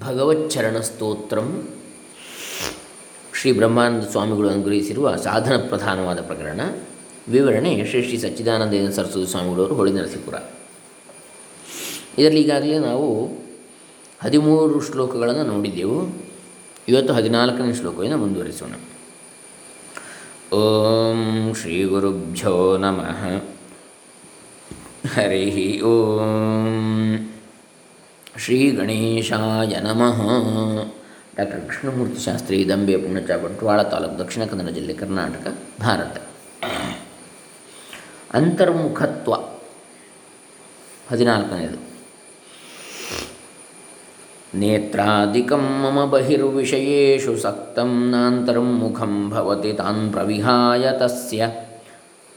ಭಗವಚ್ಚರಣ ಸ್ತೋತ್ರಂ ಶ್ರೀ ಬ್ರಹ್ಮಾನಂದ ಸ್ವಾಮಿಗಳು ಅನುಗ್ರಹಿಸಿರುವ ಸಾಧನ ಪ್ರಧಾನವಾದ ಪ್ರಕರಣ, ವಿವರಣೆ ಶ್ರೀ ಶ್ರೀ ಸಚ್ಚಿದಾನಂದ ಸರಸ್ವತಿ ಸ್ವಾಮಿಗಳವರು ಹೊಳಿ ನರಸೀಪುರ. ಇದರಲ್ಲಿ ಈಗಾಗಲೇ ನಾವು ಹದಿಮೂರು ಶ್ಲೋಕಗಳನ್ನು ನೋಡಿದ್ದೆವು. ಇವತ್ತು ಹದಿನಾಲ್ಕನೇ ಶ್ಲೋಕವನ್ನು ಮುಂದುವರಿಸೋಣ. ಓಂ ಶ್ರೀ ಗುರುಭ್ಯೋ ನಮಃ. ಹರಿ ಓಂ. ಶ್ರೀ ಗಣೇಶಾಯ ನಮಃ. ಡಾಕ್ಟರ್ ಕೃಷ್ಣಮೂರ್ತಿ ಶಾಸ್ತ್ರಿ, ದಂಬೆ ಪುಣಚ ಬಂಟ್ವಾಳ ತಾಲೂಕು ದಕ್ಷಿಣ ಕನ್ನಡ ಜಿಲ್ಲೆ ಕರ್ನಾಟಕ, ಭಾರತ. ಅಂತರ್ಮುಖತ್ವ ಹದಿನಾಲ್ಕನೇದು. ನೇತ್ರಾದಿಕಂ ಮಮ ಬಹಿರ್ವಿಷಯೇಷು ಸಕ್ತಂ ನಾಂತರ್ಮುಖಂ ಭವತಿ ತಾನ್ ಪ್ರವಿಹಾಯ ತಸ್ಯ.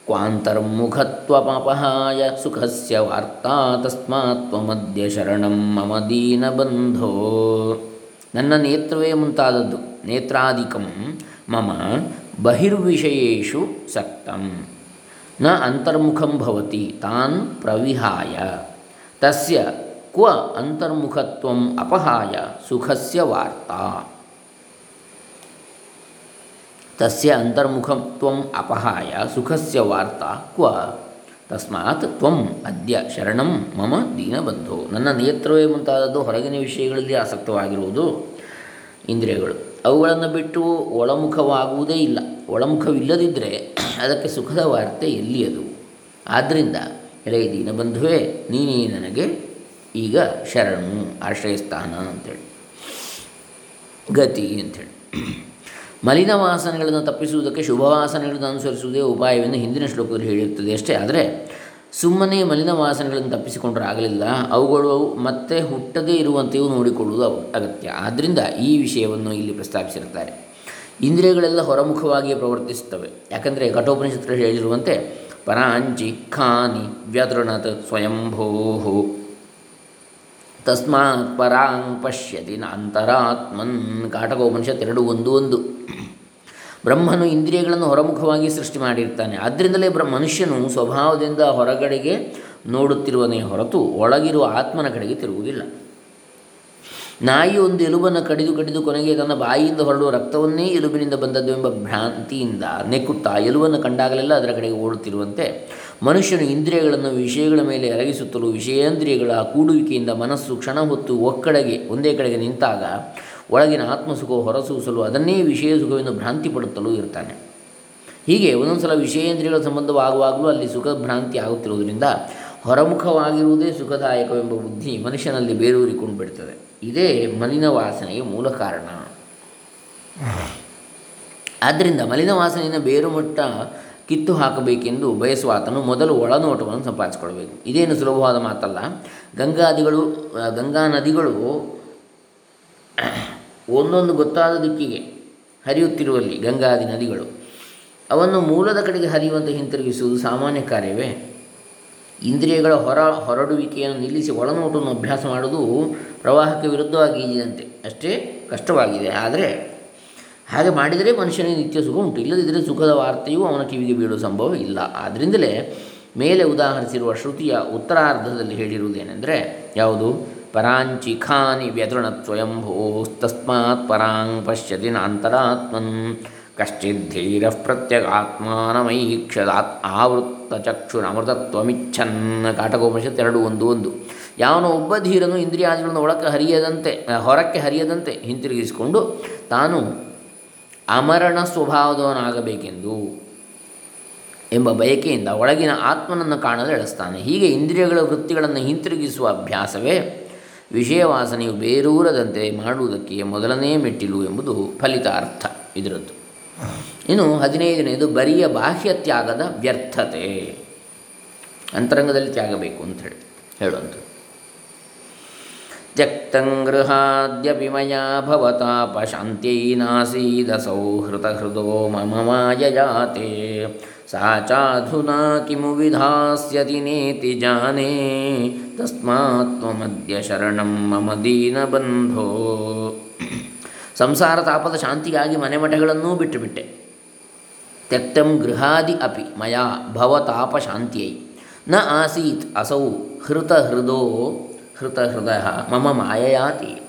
ಕ್ವಾಂತರ್ಮುಖತ್ವಮಪಹಾಯ ಸುಖಸ್ಯ ವಾರ್ತಾ ತಸ್ಮಾತ್ ಶರಣಂ ಮಮ ದೀನಬಂಧೋ ನನ್ನ ನೇತ್ರವೇ ಮುಂತಾದದ್ದು. ನೇತ್ರಾಧಿಕಂ ಮಮ ಬಹಿರ್ವಿಷಯೇಷು ಸಕ್ತಂ ನ ಅಂತರ್ಮುಖಂ ಭವತಿ, ತಾನ್ ಪ್ರವಿಹಾಯ. ತಸ್ಯ ಕ್ವ ಅಂತರ್ಮುಖತ್ವಂ ಅಪಹಾಯ, ಸುಖಸ್ಯ ವಾರ್ತಾ. ತಸ್ಯ ಅಂತರ್ಮುಖತ್ವಂ ಅಪಹಾಯ ಸುಖಸ್ಯ ವಾರ್ತಾ ಕ್ವ ತಸ್ಮಾತ್ ತ್ವಂ ಅದ್ಯ ಶರಣಂ ಮಮ ದೀನಬಂಧು ನನ್ನ ನೇತ್ರವೇ ಮುಂತಾದದ್ದು ಹೊರಗಿನ ವಿಷಯಗಳಲ್ಲಿ ಆಸಕ್ತವಾಗಿರುವುದು ಇಂದ್ರಿಯಗಳು. ಅವುಗಳನ್ನು ಬಿಟ್ಟು ಒಳಮುಖವಾಗುವುದೇ ಇಲ್ಲ. ಒಳಮುಖವಿಲ್ಲದಿದ್ದರೆ ಅದಕ್ಕೆ ಸುಖದ ವಾರ್ತೆ ಎಲ್ಲಿಯದು? ಆದ್ದರಿಂದ ಎಲೆ ದೀನಬಂಧುವೇ, ನೀನೇ ನನಗೆ ಈಗ ಶರಣು, ಆಶ್ರಯಸ್ಥಾನ ಅಂಥೇಳಿ ಗತಿ ಅಂಥೇಳಿ ಮಲಿನ ವಾಸನೆಗಳನ್ನು ತಪ್ಪಿಸುವುದಕ್ಕೆ ಶುಭ ವಾಸನೆಗಳನ್ನು ಅನುಸರಿಸುವುದೇ ಉಪಾಯವೆಂದು ಹಿಂದಿನ ಶ್ಲೋಕದಲ್ಲಿ ಹೇಳಿರುತ್ತದೆ ಅಷ್ಟೇ. ಆದರೆ ಸುಮ್ಮನೆ ಮಲಿನ ವಾಸನೆಗಳನ್ನು ತಪ್ಪಿಸಿಕೊಂಡ್ರೆ ಆಗಲಿಲ್ಲ. ಅವುಗಳು ಮತ್ತೆ ಹುಟ್ಟದೇ ಇರುವಂತೆಯೂ ನೋಡಿಕೊಳ್ಳುವುದು ಅಗತ್ಯ. ಆದ್ದರಿಂದ ಈ ವಿಷಯವನ್ನು ಇಲ್ಲಿ ಪ್ರಸ್ತಾಪಿಸಿರುತ್ತಾರೆ. ಇಂದ್ರಿಯಗಳೆಲ್ಲ ಹೊರಮುಖವಾಗಿಯೇ ಪ್ರವರ್ತಿಸುತ್ತವೆ. ಯಾಕಂದರೆ ಘಟೋಪನಿಷತ್ರ ಹೇಳಿರುವಂತೆ ಪರಾಂಚಿ ಖಾನಿ ವ್ಯತೃಣತ್ ಸ್ವಯಂಭೋ ತಸ್ಮಾತ್ ಪರಾಂ ಪಶ್ಯತಿ ಅಂತರಾತ್ಮನ್ ಕಾಟಕೋಪನಿಷತ್ ಎರಡು ಒಂದು ಒಂದು. ಬ್ರಹ್ಮನು ಇಂದ್ರಿಯಗಳನ್ನು ಹೊರಮುಖವಾಗಿ ಸೃಷ್ಟಿ ಮಾಡಿರ್ತಾನೆ. ಆದ್ದರಿಂದಲೇ ಬ್ರ, ಮನುಷ್ಯನು ಸ್ವಭಾವದಿಂದ ಹೊರಗಡೆಗೆ ನೋಡುತ್ತಿರುವನೇ ಹೊರತು ಒಳಗಿರುವ ಆತ್ಮನ ಕಡೆಗೆ ತಿರುಗುವುದಿಲ್ಲ. ನಾಯಿ ಒಂದು ಎಲುಬನ್ನು ಕಡಿದು ಕಡಿದು ಕೊನೆಗೆ ತನ್ನ ಬಾಯಿಯಿಂದ ಹೊರಡುವ ರಕ್ತವನ್ನೇ ಎಲುಬಿನಿಂದ ಬಂದದ್ದು ಎಂಬ ಭ್ರಾಂತಿಯಿಂದ ನೆಕ್ಕುತ್ತಾ ಎಲುಬನ್ನು ಕಂಡಾಗಲೆಲ್ಲ ಅದರ ಕಡೆಗೆ ಓಡುತ್ತಿರುವಂತೆ ಮನುಷ್ಯನು ಇಂದ್ರಿಯಗಳನ್ನು ವಿಷಯಗಳ ಮೇಲೆ ಎರಗಿಸುತ್ತಲೂ ವಿಷಯೇಂದ್ರಿಯಗಳ ಕೂಡುವಿಕೆಯಿಂದ ಮನಸ್ಸು ಕ್ಷಣ ಹೊತ್ತು ಒಕ್ಕಡೆಗೆ, ಒಂದೇ ಕಡೆಗೆ ನಿಂತಾಗ ಒಳಗಿನ ಆತ್ಮಸುಖ ಹೊರಸೂಸಲು ಅದನ್ನೇ ವಿಷಯ ಸುಖವೆಂದು ಭ್ರಾಂತಿ ಪಡುತ್ತಲೂ ಇರ್ತಾನೆ. ಹೀಗೆ ಒಂದೊಂದು ಸಲ ವಿಷಯೇಂದ್ರಿಯಗಳ ಸಂಬಂಧವಾಗುವಾಗಲೂ ಅಲ್ಲಿ ಸುಖ ಭ್ರಾಂತಿ ಆಗುತ್ತಿರುವುದರಿಂದ ಹೊರಮುಖವಾಗಿರುವುದೇ ಸುಖದಾಯಕವೆಂಬ ಬುದ್ಧಿ ಮನುಷ್ಯನಲ್ಲಿ ಬೇರೂರಿಕೊಂಡು ಬಿಡ್ತದೆ. ಇದೇ ಮಲಿನ ವಾಸನೆಗೆ ಮೂಲ ಕಾರಣ. ಆದ್ದರಿಂದ ಮಲಿನ ವಾಸನೆಯನ್ನು ಬೇರುಮಟ್ಟ ಕಿತ್ತು ಹಾಕಬೇಕೆಂದು ಬಯಸುವ ಆತನು ಮೊದಲು ಒಳನೋಟವನ್ನು ಸಂಪಾದಿಸಿಕೊಳ್ಬೇಕು. ಇದೇನು ಸುಲಭವಾದ ಮಾತಲ್ಲ. ಗಂಗಾದಿಗಳು ಗಂಗಾ ನದಿಗಳು ಒಂದೊಂದು ಗೊತ್ತಾದ ದಿಕ್ಕಿಗೆ ಹರಿಯುತ್ತಿರುವಲ್ಲಿ ಗಂಗಾದಿ ನದಿಗಳು. ಅವನ್ನು ಮೂಲದ ಕಡೆಗೆ ಹರಿಯುವಂತೆ ಹಿಂತಿರುಗಿಸುವುದು ಸಾಮಾನ್ಯ ಕಾರ್ಯವೇ? ಇಂದ್ರಿಯಗಳ ಹೊರ ಹೊರಡುವಿಕೆಯನ್ನು ನಿಲ್ಲಿಸಿ ಒಳನೋಟವನ್ನು ಅಭ್ಯಾಸ ಮಾಡುವುದು ಪ್ರವಾಹಕ್ಕೆ ವಿರುದ್ಧವಾಗಿ ಇದೆಯಂತೆ ಅಷ್ಟೇ ಕಷ್ಟವಾಗಿದೆ. ಆದರೆ ಹಾಗೆ ಮಾಡಿದರೆ ಮನುಷ್ಯನಿಗೆ ನಿತ್ಯ ಸುಖ ಉಂಟು. ಇಲ್ಲದಿದ್ದರೆ ಸುಖದ ವಾರ್ತೆಯೂ ಅವನ ಕಿವಿಗೆ ಬೀಳುವ ಸಂಭವ ಇಲ್ಲ. ಆದ್ದರಿಂದಲೇ ಮೇಲೆ ಉದಾಹರಿಸಿರುವ ಶ್ರುತಿಯ ಉತ್ತರಾರ್ಧದಲ್ಲಿ ಹೇಳಿರುವುದೇನೆಂದರೆ ಯಾವುದು? ಪರಾಂಚಿ ಖಾನಿ ಸ್ವಯಂಭೋ ಸ್ವಯಂಭೂಸ್ತಸ್ಮಾತ್ ಪರಾಂಗ್ ಪಶ್ಯತಿ ನಾಂತರಾತ್ಮನ್. ಕಶ್ಚಿದ್ಧೀರ ಪ್ರತ್ಯಗಾತ್ಮಾನಮೈಕ್ಷದಾತ್ ಆವೃತ್ತ ಚಕ್ಷುರಮೃತತ್ವಮಿಚ್ಛನ್ ಕಾಟಕೋಪನಿಷತ್ ಎರಡು ಒಂದು ಒಂದು. ಯಾವನೋ ಒಬ್ಬ ಧೀರನು ಇಂದ್ರಿಯಾದಿಗಳನ್ನು ಒಳಕ್ಕೆ ಹರಿಯದಂತೆ ಹೊರಕ್ಕೆ ಹರಿಯದಂತೆ ಹಿಂತಿರುಗಿಸಿಕೊಂಡು ತಾನು ಅಮರಣ ಸ್ವಭಾವದವನಾಗಬೇಕೆಂದು ಎಂಬ ಬಯಕೆಯಿಂದ ಒಳಗಿನ ಆತ್ಮನನ್ನು ಕಾಣಲು ಎಳೆಸ್ತಾನೆ ಹೀಗೆ ಇಂದ್ರಿಯಗಳ ವೃತ್ತಿಗಳನ್ನು ಹಿಂತಿರುಗಿಸುವ ಅಭ್ಯಾಸವೇ ವಿಷಯ ವಾಸನೆಯು ಬೇರೂರದಂತೆ ಮಾಡುವುದಕ್ಕೆ ಮೊದಲನೇ ಮೆಟ್ಟಿಲು ಎಂಬುದು ಫಲಿತಾರ್ಥ ಇದರದ್ದು. ಇನ್ನು ಹದಿನೈದನೆಯದು ಬರಿಯ ಬಾಹ್ಯ ತ್ಯಾಗದ ವ್ಯರ್ಥತೆ. ಅಂತರಂಗದಲ್ಲಿ ತ್ಯಾಗಬೇಕು ಅಂತ ಹೇಳಿ ಹೇಳುವಂಥದ್ದು. ಮಯಾ ಸೌಹೃತ ಹೃದೋ ಮಮ ಮಾಯಯಾತೆ ಸಾ ಚಾಧುನಾ ಕಿಮು ವಿಧಾಸ್ಯತಿ ನೇತಿ ಜಾನೇ. ತಸ್ಮಾತ್ವಮದ್ಯ ಶರಣಂ ಮಮ ದೀನಬಂಧೋ. ಸಂಸಾರ ತಾಪದ ಶಾಂತಿಗಾಗಿ ಮನೆಮಠಗಳನ್ನೂ ಬಿಟ್ಟುಬಿಟ್ಟೆ ತ್ಯಕ್ತಂ ಗೃಹಾದಿ ಅಪಿ ಮಯಾ ಭವತಾಪಶಾಂತ್ಯೈ ನ ಆಸೀತ್ ಅಸೌ ಹೃತ ಹೃದೋ ಮಮ ಮಾಯಯಾತಿ.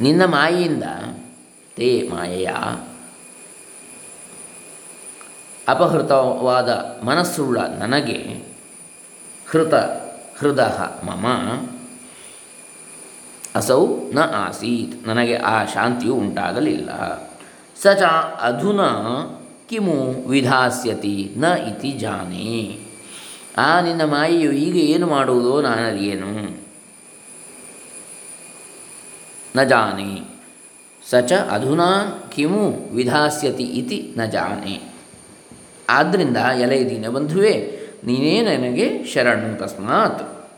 ನಿನ್ನ ಮಾಯೆಯಿಂದ ತೇ ಮಾಯೆಯ ಅಪಹೃತವಾದ ಮನಸ್ಸುಳ್ಳ ನನಗೆ ಹೃತ ಹೃದಯ ಮಮ ಅಸೌ ನ ಆಸೀತ್ ನನಗೆ ಆ ಶಾಂತಿಯು ಉಂಟಾಗಲಿಲ್ಲ. ಸ ಚ ಅಧುನಾ ಕಿಮು ವಿಧಾಸ್ಯತಿ, ನ ಇತಿ ಜಾನೆ. ಆ ನಿನ್ನ ಮಾಯೆಯು ಈಗ ಏನು ಮಾಡುವುದೋ ನಾನರಿಯೇನು? ನ ಜಾನೆ. ಸ ಚ ಅಧುನಾ ಕಿಮು ವಿಧಾಸ್ಯತಿ ಇತಿ ನ ಜಾನೆ. ಆದ್ದರಿಂದ ಎಲೆ ದೀನಬಂಧುವೇ ನೀನೇ ನನಗೆ ಶರಣು ತಸ್ಮಾತ್.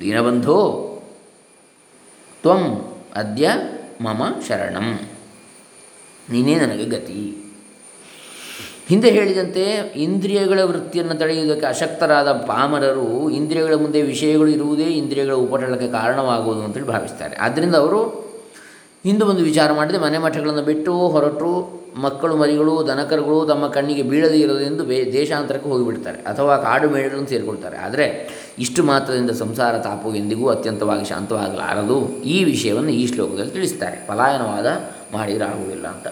ದೀನಬಂಧೋ ತ್ವಂ ಅದ್ಯ ಮಮ ಶರಣಂ. ನೀನೇ ನನಗೆ ಗತಿ. ಹಿಂದೆ ಹೇಳಿದಂತೆ ಇಂದ್ರಿಯಗಳ ವೃತ್ತಿಯನ್ನು ತಡೆಯುವುದಕ್ಕೆ ಅಶಕ್ತರಾದ ಪಾಮರರು ಇಂದ್ರಿಯಗಳ ಮುಂದೆ ವಿಷಯಗಳು ಇರುವುದೇ ಇಂದ್ರಿಯಗಳ ಉಪಟಳಕ್ಕೆ ಕಾರಣವಾಗುವುದು ಅಂತೇಳಿ ಭಾವಿಸ್ತಾರೆ. ಆದ್ದರಿಂದ ಅವರು ಹಿಂದೆ ಒಂದು ವಿಚಾರ ಮಾಡಿದೆ, ಮನೆ ಮಠಗಳನ್ನು ಬಿಟ್ಟು ಹೊರಟು ಮಕ್ಕಳು ಮರಿಗಳು, ದನಕರುಗಳು ತಮ್ಮ ಕಣ್ಣಿಗೆ ಬೀಳದೇ ಇರೋದೆಂದು ಬೇ ದೇಶಾಂತರಕ್ಕೆ ಹೋಗಿಬಿಡ್ತಾರೆ ಅಥವಾ ಕಾಡು ಮೇಳಗಳನ್ನು ಸೇರಿಕೊಳ್ತಾರೆ. ಆದರೆ ಇಷ್ಟು ಮಾತ್ರದಿಂದ ಸಂಸಾರ ತಾಪು ಎಂದಿಗೂ ಅತ್ಯಂತವಾಗಿ ಶಾಂತವಾಗಲಾರದು. ಈ ವಿಷಯವನ್ನು ಈ ಶ್ಲೋಕದಲ್ಲಿ ತಿಳಿಸ್ತಾರೆ. ಪಲಾಯನವಾದ ಮಾಡಿರಾಗುವುದಿಲ್ಲ ಅಂತ.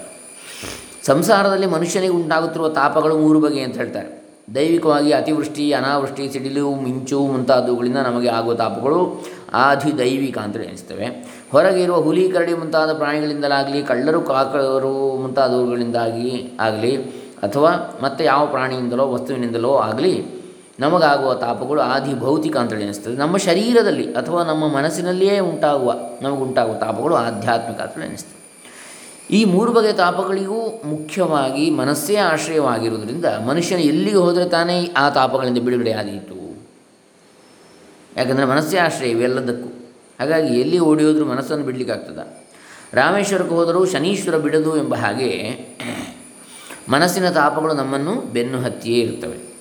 ಸಂಸಾರದಲ್ಲಿ ಮನುಷ್ಯನಿಗೆ ಉಂಟಾಗುತ್ತಿರುವ ತಾಪಗಳು ಮೂರು ಬಗೆ ಅಂತ ಹೇಳ್ತಾರೆ. ದೈವಿಕವಾಗಿ ಅತಿವೃಷ್ಟಿ, ಅನಾವೃಷ್ಟಿ, ಸಿಡಿಲು, ಮಿಂಚು ಮುಂತಾದವುಗಳಿಂದ ನಮಗೆ ಆಗುವ ತಾಪಗಳು ಆಧಿ ದೈವಿಕ ಅಂತೇಳಿ ಎನಿಸ್ತವೆ ಹೊರಗೆ ಇರುವ ಹುಲಿ, ಕರಡಿ ಮುಂತಾದ ಪ್ರಾಣಿಗಳಿಂದಲಾಗಲಿ, ಕಳ್ಳರು ಕಾಕರು ಮುಂತಾದವುಗಳಿಂದಾಗಿ ಆಗಲಿ, ಅಥವಾ ಮತ್ತೆ ಯಾವ ಪ್ರಾಣಿಯಿಂದಲೋ, ವಸ್ತುವಿನಿಂದಲೋ ಆಗಲಿ ನಮಗಾಗುವ ತಾಪಗಳು ಆದಿ ಭೌತಿಕ ಅಂತೇಳಿ ಅನಿಸ್ತದೆ ನಮ್ಮ ಶರೀರದಲ್ಲಿ ಅಥವಾ ನಮ್ಮ ಮನಸ್ಸಿನಲ್ಲಿಯೇ ಉಂಟಾಗುವ, ನಮಗುಂಟಾಗುವ ತಾಪಗಳು ಆಧ್ಯಾತ್ಮಿಕ ಅಂತೇಳಿ ಅನಿಸ್ತದೆ ಈ ಮೂರು ಬಗೆಯ ತಾಪಗಳಿಗೂ ಮುಖ್ಯವಾಗಿ ಮನಸ್ಸೇ ಆಶ್ರಯವಾಗಿರುವುದರಿಂದ ಮನುಷ್ಯನ ಎಲ್ಲಿಗೆ ಹೋದರೆ ತಾನೇ ಆ ತಾಪಗಳಿಂದ ಬಿಡುಗಡೆ ಆದೀತು ಯಾಕಂದರೆ ಮನಸ್ಸೇ ಆಶ್ರಯ ಇವೆಲ್ಲದಕ್ಕೂ ಹಾಗಾಗಿ ಎಲ್ಲಿ ಓಡಿ ಹೋದರೂ ಮನಸ್ಸನ್ನು ಬಿಡಲಿಕ್ಕಾಗ್ತದ ರಾಮೇಶ್ವರಕ್ಕೆ ಹೋದರೂ ಶನೀಶ್ವರ ಬಿಡದು ಎಂಬ ಹಾಗೆ ಮನಸ್ಸಿನ ತಾಪಗಳು ನಮ್ಮನ್ನು ಬೆನ್ನು ಹತ್ತಿಯೇ ಇರ್ತವೆ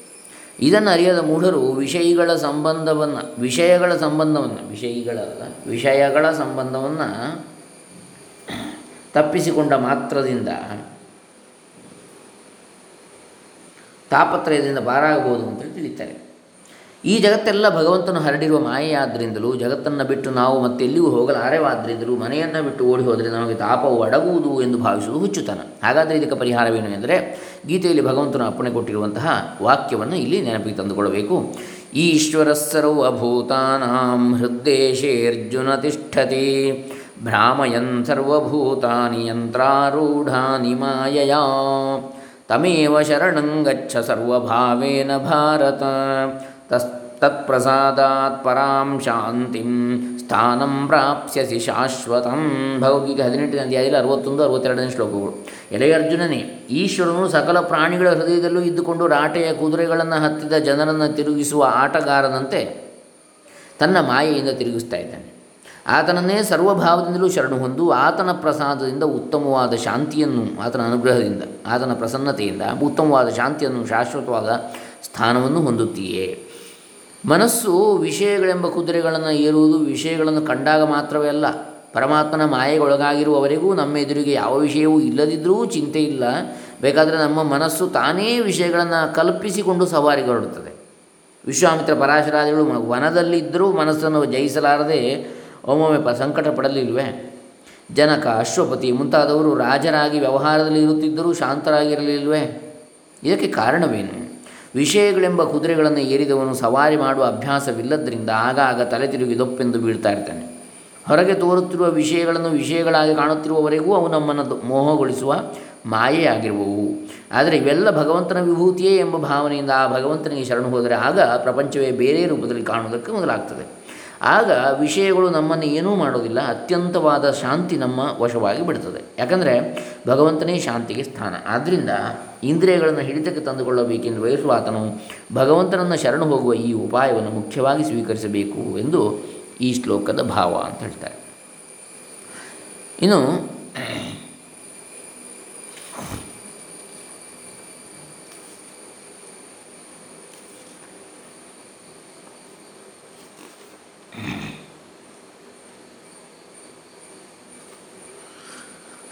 ಇದನ್ನು ಅರಿಯದ ಮೂಢರು ವಿಷಯಗಳ ಸಂಬಂಧವನ್ನು ವಿಷಯಗಳ ಸಂಬಂಧವನ್ನು, ವಿಷಯಗಳ ವಿಷಯಗಳ ಸಂಬಂಧವನ್ನು ತಪ್ಪಿಸಿಕೊಂಡ ಮಾತ್ರದಿಂದ ತಾಪತ್ರಯದಿಂದ ಪಾರಾಗಬಹುದು ಅಂತೇಳಿ ತಿಳಿತಾರೆ. ಈ ಜಗತ್ತೆಲ್ಲ ಭಗವಂತನು ಹರಡಿರುವ ಮಾಯೆಯಾದ್ದರಿಂದಲೂ ಜಗತ್ತನ್ನು ಬಿಟ್ಟು ನಾವು ಮತ್ತೆ ಎಲ್ಲಿಯೂ ಹೋಗಲಾರೆವಾದ್ದರಿಂದಲೂ ಮನೆಯನ್ನು ಬಿಟ್ಟು ಓಡಿ ಹೋದರೆ ನಮಗೆ ತಾಪವು ಅಡಗುವುದು ಎಂದು ಭಾವಿಸುವುದು ಹುಚ್ಚುತನ. ಹಾಗಾದರೆ ಇದಕ್ಕೆ ಪರಿಹಾರವೇನು ಎಂದರೆ, ಗೀತೆಯಲ್ಲಿ ಭಗವಂತನು ಅಪ್ಪಣೆ ಕೊಟ್ಟಿರುವಂತಹ ವಾಕ್ಯವನ್ನು ಇಲ್ಲಿ ನೆನಪಿಗೆ ತಂದುಕೊಳ್ಳಬೇಕು. ಈಶ್ವರ ಸರ್ವಭೂತಾನಾಂ ಹೃದ್ದೇಶೇರ್ಜುನ ತಿಷ್ಠತಿ, ಭ್ರಾಮಯನ್ ಸರ್ವಭೂತಾನಿ ಯಂತ್ರಾರೂಢಾನಿ ಮಾಯಯಾ, ತಮೇವ ಶರಣಂ ಗಚ್ಚ ಸರ್ವಭಾವೇನ ಭಾರತ. ತಸ್ ತತ್ಪ್ರಸಾದಾತ್ ಪರಾಂ ಶಾಂತಿಂ ಸ್ಥಾನಂ ಪ್ರಾಪ್ಸ್ಯಸಿ ಶಾಶ್ವತಂ. ಭಗವದ್ಗೀತೆ ಹದಿನೆಂಟನೇ ಅಧ್ಯಾಯದಲ್ಲಿ ಅರವತ್ತೊಂದು, ಅರವತ್ತೆರಡನೇ ಶ್ಲೋಕಗಳು. ಎಲೆಯ ಅರ್ಜುನನೇ ಈಶ್ವರನು ಸಕಲ ಪ್ರಾಣಿಗಳ ಹೃದಯದಲ್ಲೂ ಇದ್ದುಕೊಂಡು ರಾಟೆಯ ಕುದುರೆಗಳನ್ನು ಹತ್ತಿದ ಜನರನ್ನು ತಿರುಗಿಸುವ ಆಟಗಾರನಂತೆ ತನ್ನ ಮಾಯೆಯಿಂದ ತಿರುಗಿಸ್ತಾ ಇದ್ದಾನೆ. ಆತನನ್ನೇ ಸರ್ವಭಾವದಿಂದಲೂ ಶರಣು ಹೊಂದು ಆತನ ಪ್ರಸಾದದಿಂದ ಉತ್ತಮವಾದ ಶಾಂತಿಯನ್ನು ಆತನ ಅನುಗ್ರಹದಿಂದ, ಆತನ ಪ್ರಸನ್ನತೆಯಿಂದ ಉತ್ತಮವಾದ ಶಾಂತಿಯನ್ನು, ಶಾಶ್ವತವಾದ ಸ್ಥಾನವನ್ನು ಹೊಂದುತ್ತೀಯೇ. ಮನಸ್ಸು ವಿಷಯಗಳೆಂಬ ಕುದುರೆಗಳನ್ನು ಏರುವುದು ವಿಷಯಗಳನ್ನು ಕಂಡಾಗ ಮಾತ್ರವೇ ಅಲ್ಲ, ಪರಮಾತ್ಮನ ಮಾಯೆಗೊಳಗಾಗಿರುವವರೆಗೂ ನಮ್ಮ ಎದುರಿಗೆ ಯಾವ ವಿಷಯವೂ ಇಲ್ಲದಿದ್ದರೂ ಚಿಂತೆ ಇಲ್ಲ. ಬೇಕಾದರೆ ನಮ್ಮ ಮನಸ್ಸು ತಾನೇ ವಿಷಯಗಳನ್ನು ಕಲ್ಪಿಸಿಕೊಂಡು ಸವಾರಿಗೆ ಹೊರಡುತ್ತದೆ. ವಿಶ್ವಾಮಿತ್ರ ಪರಾಶರಾದಿಗಳು ವನದಲ್ಲಿದ್ದರೂ ಮನಸ್ಸನ್ನು ಜಯಿಸಲಾರದೆ ಒಮ್ಮೊಮ್ಮೆ ಪ ಸಂಕಟ ಪಡಲಿಲ್ವೇ ಜನಕ, ಅಶ್ವಪತಿ ಮುಂತಾದವರು ರಾಜರಾಗಿ ವ್ಯವಹಾರದಲ್ಲಿ ಇರುತ್ತಿದ್ದರೂ ಶಾಂತರಾಗಿರಲಿಲ್ವೇ ಇದಕ್ಕೆ ಕಾರಣವೇನು? ವಿಷಯಗಳೆಂಬ ಕುದುರೆಗಳನ್ನು ಏರಿದವನು ಸವಾರಿ ಮಾಡುವ ಅಭ್ಯಾಸವಿಲ್ಲದರಿಂದ ಆಗಾಗ ತಲೆ ತಿರುಗಿ ದೊಪ್ಪೆಂದು ಬೀಳ್ತಾ ಇರ್ತಾನೆ. ಹೊರಗೆ ತೋರುತ್ತಿರುವ ವಿಷಯಗಳನ್ನು ವಿಷಯಗಳಾಗಿ ಕಾಣುತ್ತಿರುವವರೆಗೂ ಅವು ನಮ್ಮನ್ನು ಮೋಹಗೊಳಿಸುವ ಮಾಯೆಯಾಗಿರುವವು ಆದರೆ ಇವೆಲ್ಲ ಭಗವಂತನ ವಿಭೂತಿಯೇ ಎಂಬ ಭಾವನೆಯಿಂದ ಆ ಭಗವಂತನಿಗೆ ಶರಣು ಹೋದರೆ ಆಗ ಪ್ರಪಂಚವೇ ಬೇರೆ ರೂಪದಲ್ಲಿ ಕಾಣುವುದಕ್ಕೆ ಮೊದಲಾಗ್ತದೆ. ಆಗ ವಿಷಯಗಳು ನಮ್ಮನ್ನು ಏನೂ ಮಾಡೋದಿಲ್ಲ, ಅತ್ಯಂತವಾದ ಶಾಂತಿ ನಮ್ಮ ವಶವಾಗಿ ಬಿಡ್ತದೆ ಯಾಕಂದರೆ ಭಗವಂತನೇ ಶಾಂತಿಗೆ ಸ್ಥಾನ. ಆದ್ದರಿಂದ ಇಂದ್ರಿಯಗಳನ್ನು ಹಿಡಿತಕ್ಕೆ ತಂದುಕೊಳ್ಳಬೇಕೆಂದು ಬಯಸುವ ಆತನು ಭಗವಂತನನ್ನು ಶರಣು ಹೋಗುವ ಈ ಉಪಾಯವನ್ನು ಮುಖ್ಯವಾಗಿ ಸ್ವೀಕರಿಸಬೇಕು ಎಂದು ಈ ಶ್ಲೋಕದ ಭಾವ ಅಂತ ಹೇಳ್ತಾರೆ. ಇನ್ನು,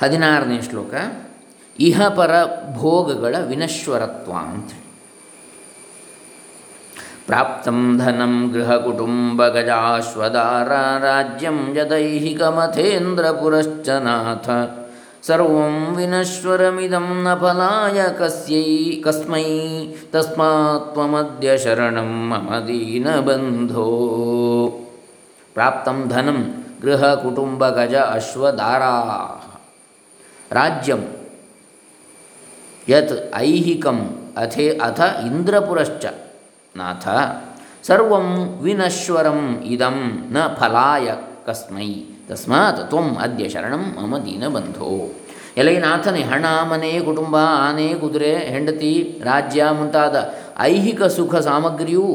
ಹದಿನಾರನೇ ಶ್ಲೋಕ. ಇಹಪರ ಭೋಗಗಳ ವಿನಶ್ವರತ್ವ ಅಂತ ಪ್ರಾಪ್ತಂ ಧನಂ ಗೃಹಕುಟುಂಬಗಜಾಶ್ವದಾರ ರಾಜ್ಯಂ ಯದೈಹಿಕಮಥೇಂದ್ರಪುರಶ್ಚ ನಾಥ ಸರ್ವಂ ವಿನಶ್ವರಮಿದಂ ನ ಫಲಾಯ ಕಸ್ಯೈ ಕಸ್ಮೈ ತಸ್ಮಾತ್ ತ್ವಮದ್ಯ ಶರಣಂ ಮಮ ದೀನಬಂಧೋ ಪ್ರಾಪ್ತಂ ಧನಂ ಗೃಹ ಕುಟುಂಬ ಗಜ ಅಶ್ವದಾರಾ ರಾಜ್ಯಂ ಯತ್ ಐಹಿಕಂ ಅಥೇ ಅಥ ಇಂದ್ರಪುರಶ್ಚ. ನಾಥ, ಸರ್ವಂ ವಿನಶ್ವರಂ ಇದಂ ನ ಫಲಾಯ ಕಸ್ಮೈ. ತಸ್ಮಾತ್ ತ್ವಂ ಅದ್ಯ ಶರಣಂ ಮಮ ದೀನಬಂಧೋ ಎಲೈ ನಾಥನೇ ಹಣ, ಮನೆ, ಕುಟುಂಬ, ಆನೆ, ಕುದುರೆ, ಹೆಂಡತಿ, ರಾಜ್ಯ ಮುಂತಾದ ಐಹಿಕ ಸುಖ ಸಾಮಗ್ರಿಯೂ,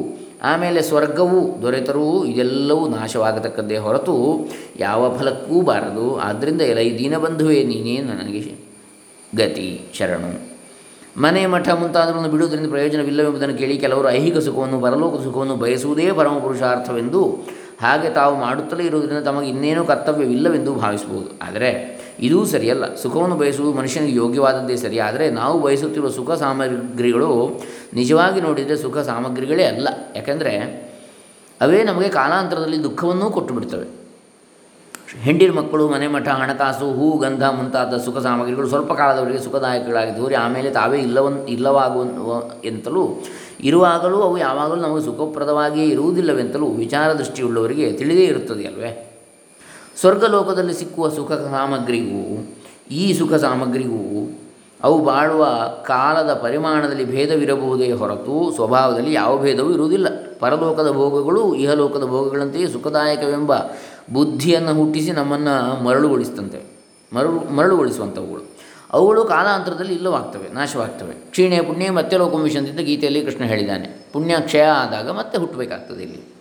ಆಮೇಲೆ ಸ್ವರ್ಗವು ದೊರೆತರೂ ಇದೆಲ್ಲವೂ ನಾಶವಾಗತಕ್ಕದ್ದೇ ಹೊರತು ಯಾವ ಫಲಕ್ಕೂ ಬಾರದು. ಆದ್ದರಿಂದ ಎಲೈ ದೀನಬಂಧುವೇ ನೀನೇ ನನಗೆ ಗತಿ, ಶರಣು. ಮನೆ ಮಠ ಮುಂತಾದವನ್ನು ಬಿಡುವುದರಿಂದ ಪ್ರಯೋಜನವಿಲ್ಲವೆಂಬುದನ್ನು ಕೇಳಿ ಕೆಲವರು ಐಹಿಕ ಸುಖವನ್ನು, ಪರಲೋಕ ಸುಖವನ್ನು ಬಯಸುವುದೇ ಪರಮ ಪುರುಷಾರ್ಥವೆಂದು ಹಾಗೆ ತಾವು ಮಾಡುತ್ತಲೇ ಇರುವುದರಿಂದ ತಮಗೆ ಇನ್ನೇನು ಕರ್ತವ್ಯವಿಲ್ಲವೆಂದು ಭಾವಿಸಬಹುದು. ಆದರೆ ಇದೂ ಸರಿಯಲ್ಲ. ಸುಖವನ್ನು ಬಯಸುವುದು ಮನುಷ್ಯನಿಗೆ ಯೋಗ್ಯವಾದದ್ದೇ ಸರಿ. ಆದರೆ ನಾವು ಬಯಸುತ್ತಿರುವ ಸುಖ ಸಾಮಗ್ರಿಗಳು ನಿಜವಾಗಿ ನೋಡಿದರೆ ಸುಖ ಸಾಮಗ್ರಿಗಳೇ ಅಲ್ಲ. ಯಾಕೆಂದರೆ ಅವೇ ನಮಗೆ ಕಾಲಾಂತರದಲ್ಲಿ ದುಃಖವನ್ನೂ ಕೊಟ್ಟು ಬಿಡ್ತವೆ. ಹೆಂಡಿನ ಮಕ್ಕಳು, ಮನೆ ಮಠ, ಹಣಕಾಸು, ಹೂ, ಗಂಧ ಮುಂತಾದ ಸುಖ ಸಾಮಗ್ರಿಗಳು ಸ್ವಲ್ಪ ಕಾಲದವರೆಗೆ ಸುಖದಾಯಕಗಳಾಗಿ ಆಮೇಲೆ ತಾವೇ ಇಲ್ಲವನ್, ಇಲ್ಲವಾಗುವ ಎಂತಲೂ ಇರುವಾಗಲೂ ಅವು ಯಾವಾಗಲೂ ನಮಗೆ ಸುಖಪ್ರದವಾಗಿಯೇ ಇರುವುದಿಲ್ಲವೆಂತಲೂ ವಿಚಾರ ದೃಷ್ಟಿಯುಳ್ಳವರಿಗೆ ತಿಳಿದೇ ಇರುತ್ತದೆ ಅಲ್ವೇ? ಸ್ವರ್ಗಲೋಕದಲ್ಲಿ ಸಿಕ್ಕುವ ಸುಖ ಸಾಮಗ್ರಿಗೂ, ಈ ಸುಖ ಸಾಮಗ್ರಿಗೂ ಅವು ಬಾಳುವ ಕಾಲದ ಪರಿಮಾಣದಲ್ಲಿ ಭೇದವಿರಬಹುದೇ ಹೊರತು ಸ್ವಭಾವದಲ್ಲಿ ಯಾವ ಭೇದವೂ ಇರುವುದಿಲ್ಲ. ಪರಲೋಕದ ಭೋಗಗಳು, ಇಹಲೋಕದ ಭೋಗಗಳಂತೆಯೇ ಸುಖದಾಯಕವೆಂಬ ಬುದ್ಧಿಯನ್ನು ಹುಟ್ಟಿಸಿ ನಮ್ಮನ್ನು ಮರಳುಗೊಳಿಸ್ತಂತೆ ಮರಳು ಮರಳುಗೊಳಿಸುವಂಥವುಗಳು. ಅವುಗಳು ಕಾಲಾಂತರದಲ್ಲಿ ಇಲ್ಲವಾಗ್ತವೆ, ನಾಶವಾಗ್ತವೆ. ಕ್ಷೀಣೆ ಪುಣ್ಯ ಮತ್ತೆ ಲೋಕಮಿಷಂತಿದ್ದ ಗೀತೆಯಲ್ಲಿ ಕೃಷ್ಣ ಹೇಳಿದ್ದಾನೆ. ಪುಣ್ಯ ಕ್ಷಯ ಆದಾಗ ಮತ್ತೆ ಹುಟ್ಟಬೇಕಾಗ್ತದೆ ಇಲ್ಲಿ.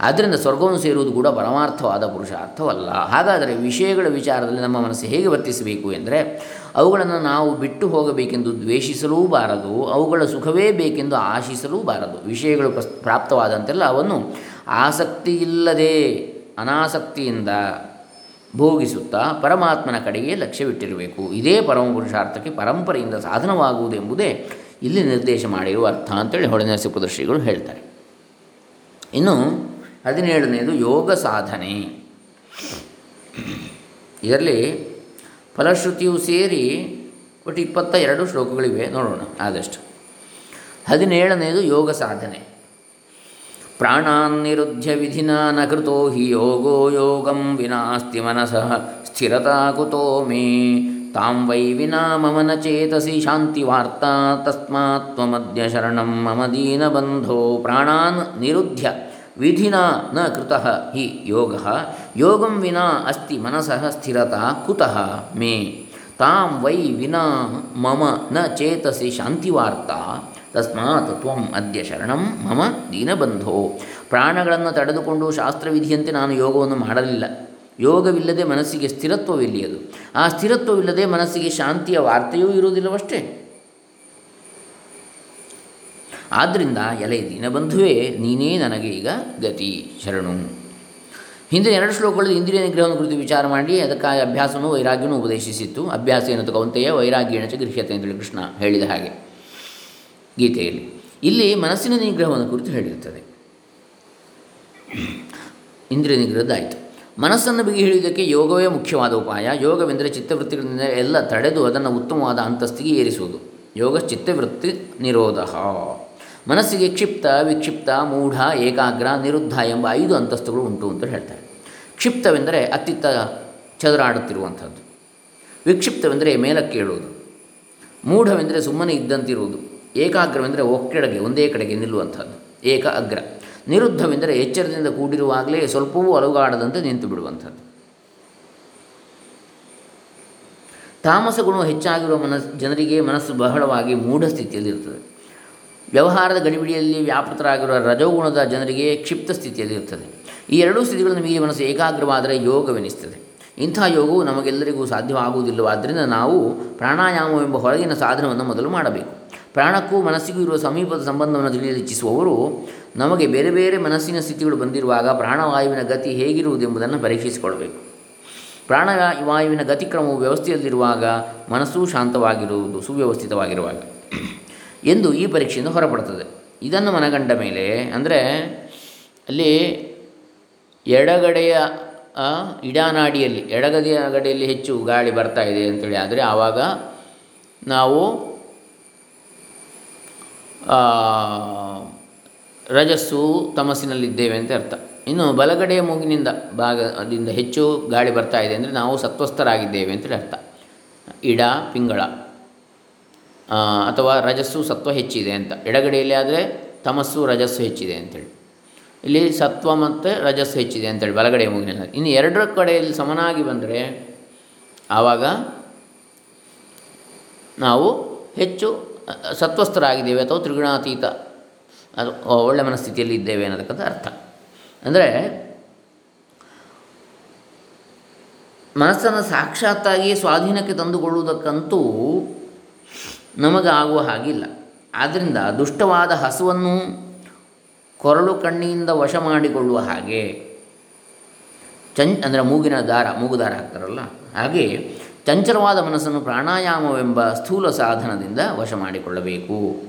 ಆದ್ದರಿಂದ ಸ್ವರ್ಗವನ್ನು ಸೇರುವುದು ಕೂಡ ಪರಮಾರ್ಥವಾದ ಪುರುಷಾರ್ಥವಲ್ಲ. ಹಾಗಾದರೆ ವಿಷಯಗಳ ವಿಚಾರದಲ್ಲಿ ನಮ್ಮ ಮನಸ್ಸು ಹೇಗೆ ವರ್ತಿಸಬೇಕು ಎಂದರೆ, ಅವುಗಳನ್ನು ನಾವು ಬಿಟ್ಟು ಹೋಗಬೇಕೆಂದು ದ್ವೇಷಿಸಲೂ ಬಾರದು ಅವುಗಳ ಸುಖವೇ ಬೇಕೆಂದು ಆಶಿಸಲೂ ಬಾರದು ವಿಷಯಗಳು ಪ್ರಾಪ್ತವಾದಂತೆಲ್ಲ ಅವನ್ನು ಆಸಕ್ತಿಯಿಲ್ಲದೆ ಅನಾಸಕ್ತಿಯಿಂದ ಭೋಗಿಸುತ್ತಾ ಪರಮಾತ್ಮನ ಕಡೆಗೆ ಲಕ್ಷ್ಯವಿಟ್ಟಿರಬೇಕು. ಇದೇ ಪರಮ ಪುರುಷಾರ್ಥಕ್ಕೆ ಪರಂಪರೆಯಿಂದ ಸಾಧನವಾಗುವುದೆಂಬುದೇ ಇಲ್ಲಿ ನಿರ್ದೇಶ ಮಾಡಿರುವ ಅರ್ಥ ಅಂತೇಳಿ ಹೊಳೆ ಶ್ರೀಗಳು ಹೇಳ್ತಾರೆ. ಇನ್ನು ಹದಿನೇಳನೆಯದು ಯೋಗ ಸಾಧನೆ. ಇದರಲ್ಲಿ ಫಲಶ್ರುತಿಯು ಸೇರಿ ಒಟ್ಟು ಇಪ್ಪತ್ತ ಎರಡು ಶ್ಲೋಕಗಳಿವೆ. ನೋಡೋಣ ಆದಷ್ಟು. ಹದಿನೇಳನೆಯದು ಯೋಗ ಸಾಧನೆ. ಪ್ರಾಣಾನ್ನಿರುದ್ಧ್ಯ ವಿಧಿನಾ ನ ಕೃತೋ ಹಿ ಯೋಗೋ ಯೋಗಂ ವಿನಾಸ್ತಿ ಮನಸಃ ಸ್ಥಿರತಾ ಕುತೋ ಮೇ. ತಾಂ ವೈ ವಿನಾ ಮಮ ನ ಚೇತಸಿ ಶಾಂತಿ ವಾರ್ತಾ ತಸ್ಮಾತ್ ತ್ವಮದ್ಯ ಶರಣಂ ಮಮ ದೀನಬಂಧೋ ಪ್ರಾಣಾನ್ ನಿರುದ್ಧ್ಯ ವಿಧಿನಾ ನ ಕೃತಃ ಹಿ ಯೋಗ ಯೋಗಂ ವಿನಾ ಅಸ್ತಿ ಮನಸಃ ಸ್ಥಿರತಾ ಕುತಃ ಮೇ. ತಾಂ ವೈ ವಿನಾ ಮಮ ನ ಚೇತಸಿ ಶಾಂತಿವಾರ್ತಾ ತಸ್ಮಾತ್ ತ್ವಂ ಅದ್ಯ ಶರಣಂ ಮಮ ದೀನಬಂಧೋ. ಪ್ರಾಣಗಳನ್ನು ತಡೆದುಕೊಂಡು ಶಾಸ್ತ್ರವಿಧಿಯಂತೆ ನಾನು ಯೋಗವನ್ನು ಮಾಡಲಿಲ್ಲ. ಯೋಗವಿಲ್ಲದೆ ಮನಸ್ಸಿಗೆ ಸ್ಥಿರತ್ವವಿಲ್ಲದು ಆ ಸ್ಥಿರತ್ವವಿಲ್ಲದೆ ಮನಸ್ಸಿಗೆ ಶಾಂತಿಯ ವಾರ್ತೆಯೂ ಇರುವುದಿಲ್ಲವಷ್ಟೇ? ಆದ್ದರಿಂದ ಎಲೆ ದೀನಬಂಧುವೇ, ನೀನೇ ನನಗೆ ಈಗ ಗತಿ, ಶರಣು. ಹಿಂದಿನ ಎರಡು ಶ್ಲೋಕಗಳಲ್ಲಿ ಇಂದ್ರಿಯ ನಿಗ್ರಹವನ್ನು ಕುರಿತು ವಿಚಾರ ಮಾಡಿ, ಅದಕ್ಕಾಗಿ ಅಭ್ಯಾಸವನ್ನು ವೈರಾಗ್ಯವನ್ನು ಉಪದೇಶಿಸಿತ್ತು. ಅಭ್ಯಾಸ ಏನಂತ ಕವಂತೆಯೇ ವೈರಾಗ್ಯೇಣ ಚ ಗೃಹ್ಯತೆ ಅಂತೇಳಿ ಕೃಷ್ಣ ಹೇಳಿದ ಹಾಗೆ. ಗೀತೆಯಲ್ಲಿ. ಇಲ್ಲಿ ಮನಸ್ಸಿನ ನಿಗ್ರಹವನ್ನು ಕುರಿತು ಹೇಳಿರುತ್ತದೆ. ಇಂದ್ರಿಯ ನಿಗ್ರಹದ್ದಾಯಿತು ಮನಸ್ಸನ್ನು ಬಿಗಿ ಹಿಡಿಯುವುದಕ್ಕೆ ಯೋಗವೇ ಮುಖ್ಯವಾದ ಉಪಾಯ. ಯೋಗವೆಂದರೆ ಚಿತ್ತವೃತ್ತಿಗಳಿಂದ ಎಲ್ಲ ತಡೆದು ಅದನ್ನು ಉತ್ತಮವಾದ ಅಂತಸ್ತಿಗೆ ಏರಿಸುವುದು. ಯೋಗ ಚಿತ್ತವೃತ್ತಿ ನಿರೋಧ. ಮನಸ್ಸಿಗೆ ಕ್ಷಿಪ್ತ, ವಿಕ್ಷಿಪ್ತ, ಮೂಢ, ಏಕಾಗ್ರ, ನಿರುದ್ಧ ಎಂಬ ಐದು ಅಂತಸ್ತುಗಳು ಉಂಟು ಅಂತ ಹೇಳ್ತಾರೆ. ಕ್ಷಿಪ್ತವೆಂದರೆ ಅತ್ತಿತ್ತ ಚದುರಾಡುತ್ತಿರುವಂಥದ್ದು. ವಿಕ್ಷಿಪ್ತವೆಂದರೆ ಮೇಲಕ್ಕೇಳುವುದು. ಮೂಢವೆಂದರೆ ಸುಮ್ಮನೆ ಇದ್ದಂತಿರುವುದು. ಏಕಾಗ್ರವೆಂದರೆ ಒಕ್ಕೆಡೆಗೆ ಒಂದೇ ಕಡೆಗೆ ನಿಲ್ಲುವಂಥದ್ದು. ಏಕ ಅಗ್ರ. ನಿರುದ್ಧವೆಂದರೆ ಎಚ್ಚರದಿಂದ ಕೂಡಿರುವಾಗಲೇ ಸ್ವಲ್ಪವೂ ಅಲುಗಾಡದಂತೆ ನಿಂತು ಬಿಡುವಂಥದ್ದು. ತಾಮಸ ಗುಣ ಹೆಚ್ಚಾಗಿರುವ ಮನಸ್ಸು ಜನರಿಗೆ ಮನಸ್ಸು ಬಹಳವಾಗಿ ಮೂಢ ಸ್ಥಿತಿಯಲ್ಲಿರುತ್ತದೆ ವ್ಯವಹಾರದ ಗಡಿಬಿಡಿಯಲ್ಲಿ ವ್ಯಾಪೃತರಾಗಿರುವ ರಜೋಗುಣದ ಜನರಿಗೆ ಕ್ಷಿಪ್ತ ಸ್ಥಿತಿಯಲ್ಲಿರುತ್ತದೆ ಈ ಎರಡೂ ಸ್ಥಿತಿಗಳನ್ನು ಮೀರಿ ಮನಸ್ಸು ಏಕಾಗ್ರವಾದರೆ ಯೋಗವೆನಿಸ್ತದೆ. ಇಂಥ ಯೋಗವು ನಮಗೆಲ್ಲರಿಗೂ ಸಾಧ್ಯವಾಗುವುದಿಲ್ಲವಾದ್ದರಿಂದ ನಾವು ಪ್ರಾಣಾಯಾಮವೆಂಬ ಹೊರಗಿನ ಸಾಧನವನ್ನು ಮೊದಲು ಮಾಡಬೇಕು. ಪ್ರಾಣಕ್ಕೂ ಮನಸ್ಸಿಗೂ ಇರುವ ಸಮೀಪದ ಸಂಬಂಧವನ್ನು ತಿಳಿಯಲು ಇಚ್ಛಿಸುವವರು ನಮಗೆ ಬೇರೆ ಬೇರೆ ಮನಸ್ಸಿನ ಸ್ಥಿತಿಗಳು ಬಂದಿರುವಾಗ ಪ್ರಾಣವಾಯುವಿನ ಗತಿ ಹೇಗಿರುವುದೆಂಬುದನ್ನು ಪರೀಕ್ಷಿಸಿಕೊಳ್ಳಬೇಕು. ಪ್ರಾಣವಾಯುವಿನ ಗತಿಕ್ರಮವು ವ್ಯವಸ್ಥೆಯಲ್ಲಿರುವಾಗ ಮನಸ್ಸು ಶಾಂತವಾಗಿರುವುದು, ಸುವ್ಯವಸ್ಥಿತವಾಗಿರುವಾಗ ಎಂದು ಈ ಪರೀಕ್ಷೆಯಿಂದ ಹೊರಪಡುತ್ತದೆ. ಇದನ್ನು ಮನಗಂಡ ಮೇಲೆ ಅಂದರೆ ಅಲ್ಲಿ ಎಡಗಡೆಯ ಇಡಾನಾಡಿಯಲ್ಲಿ, ಎಡಗಡೆಯ ಗಡೆಯಲ್ಲಿ ಹೆಚ್ಚು ಗಾಳಿ ಬರ್ತಾ ಇದೆ ಅಂತೇಳಿ. ಆದರೆ ಆವಾಗ ನಾವು ರಜಸ್ಸು ತಮಸ್ಸಿನಲ್ಲಿದ್ದೇವೆ ಅಂತ ಅರ್ಥ. ಇನ್ನು ಬಲಗಡೆಯ ಮೂಗಿನಿಂದ ಭಾಗದಿಂದ ಹೆಚ್ಚು ಗಾಳಿ ಬರ್ತಾ ಇದೆ ಅಂದರೆ ನಾವು ಸತ್ವಸ್ಥರಾಗಿದ್ದೇವೆ ಅಂತೇಳಿ ಅರ್ಥ. ಇಡ, ಪಿಂಗಳ ಅಥವಾ ರಜಸ್ಸು ಸತ್ವ ಹೆಚ್ಚಿದೆ ಅಂತ. ಎಡಗಡೆಯಲ್ಲಿ ಆದರೆ ತಮಸ್ಸು ರಜಸ್ಸು ಹೆಚ್ಚಿದೆ ಅಂತೇಳಿ ಇಲ್ಲಿ ಸತ್ವ ಮತ್ತು ರಜಸ್ಸು ಹೆಚ್ಚಿದೆ ಅಂತೇಳಿ ಬಲಗಡೆಯ ಮೂಗಿನ ಇನ್ನು ಎರಡರ ಕಡೆಯಲ್ಲಿ ಸಮನಾಗಿ ಬಂದರೆ ಆವಾಗ ನಾವು ಹೆಚ್ಚು ಸತ್ವಸ್ಥರಾಗಿದ್ದೇವೆ ಅಥವಾ ತ್ರಿಗುಣಾತೀತ. ಅದು ಒಳ್ಳೆ ಮನಸ್ಥಿತಿಯಲ್ಲಿ ಇದ್ದೇವೆ ಅನ್ನೋದಕ್ಕಂಥ ಅರ್ಥ. ಅಂದರೆ ಮನಸ್ಸನ್ನು ಸಾಕ್ಷಾತ್ತಾಗಿ ಸ್ವಾಧೀನಕ್ಕೆ ತಂದುಕೊಳ್ಳುವುದಕ್ಕಂತೂ ನಮಗೆ ಆಗುವ ಹಾಗಿಲ್ಲ. ಆದ್ದರಿಂದ ದುಷ್ಟವಾದ ಹಸುವನ್ನು ಕೊರಳು ಕಣ್ಣಿಯಿಂದ ವಶ ಮಾಡಿಕೊಳ್ಳುವ ಹಾಗೆ ಚಂ ಅಂದರೆ ಮೂಗಿನ ದಾರ ಮೂಗು ದಾರ ಹಾಕ್ತಾರಲ್ಲ, ಹಾಗೆ ಚಂಚಲವಾದ ಮನಸ್ಸನ್ನು ಪ್ರಾಣಾಯಾಮವೆಂಬ ಸ್ಥೂಲ ಸಾಧನದಿಂದ ವಶ ಮಾಡಿಕೊಳ್ಳಬೇಕು.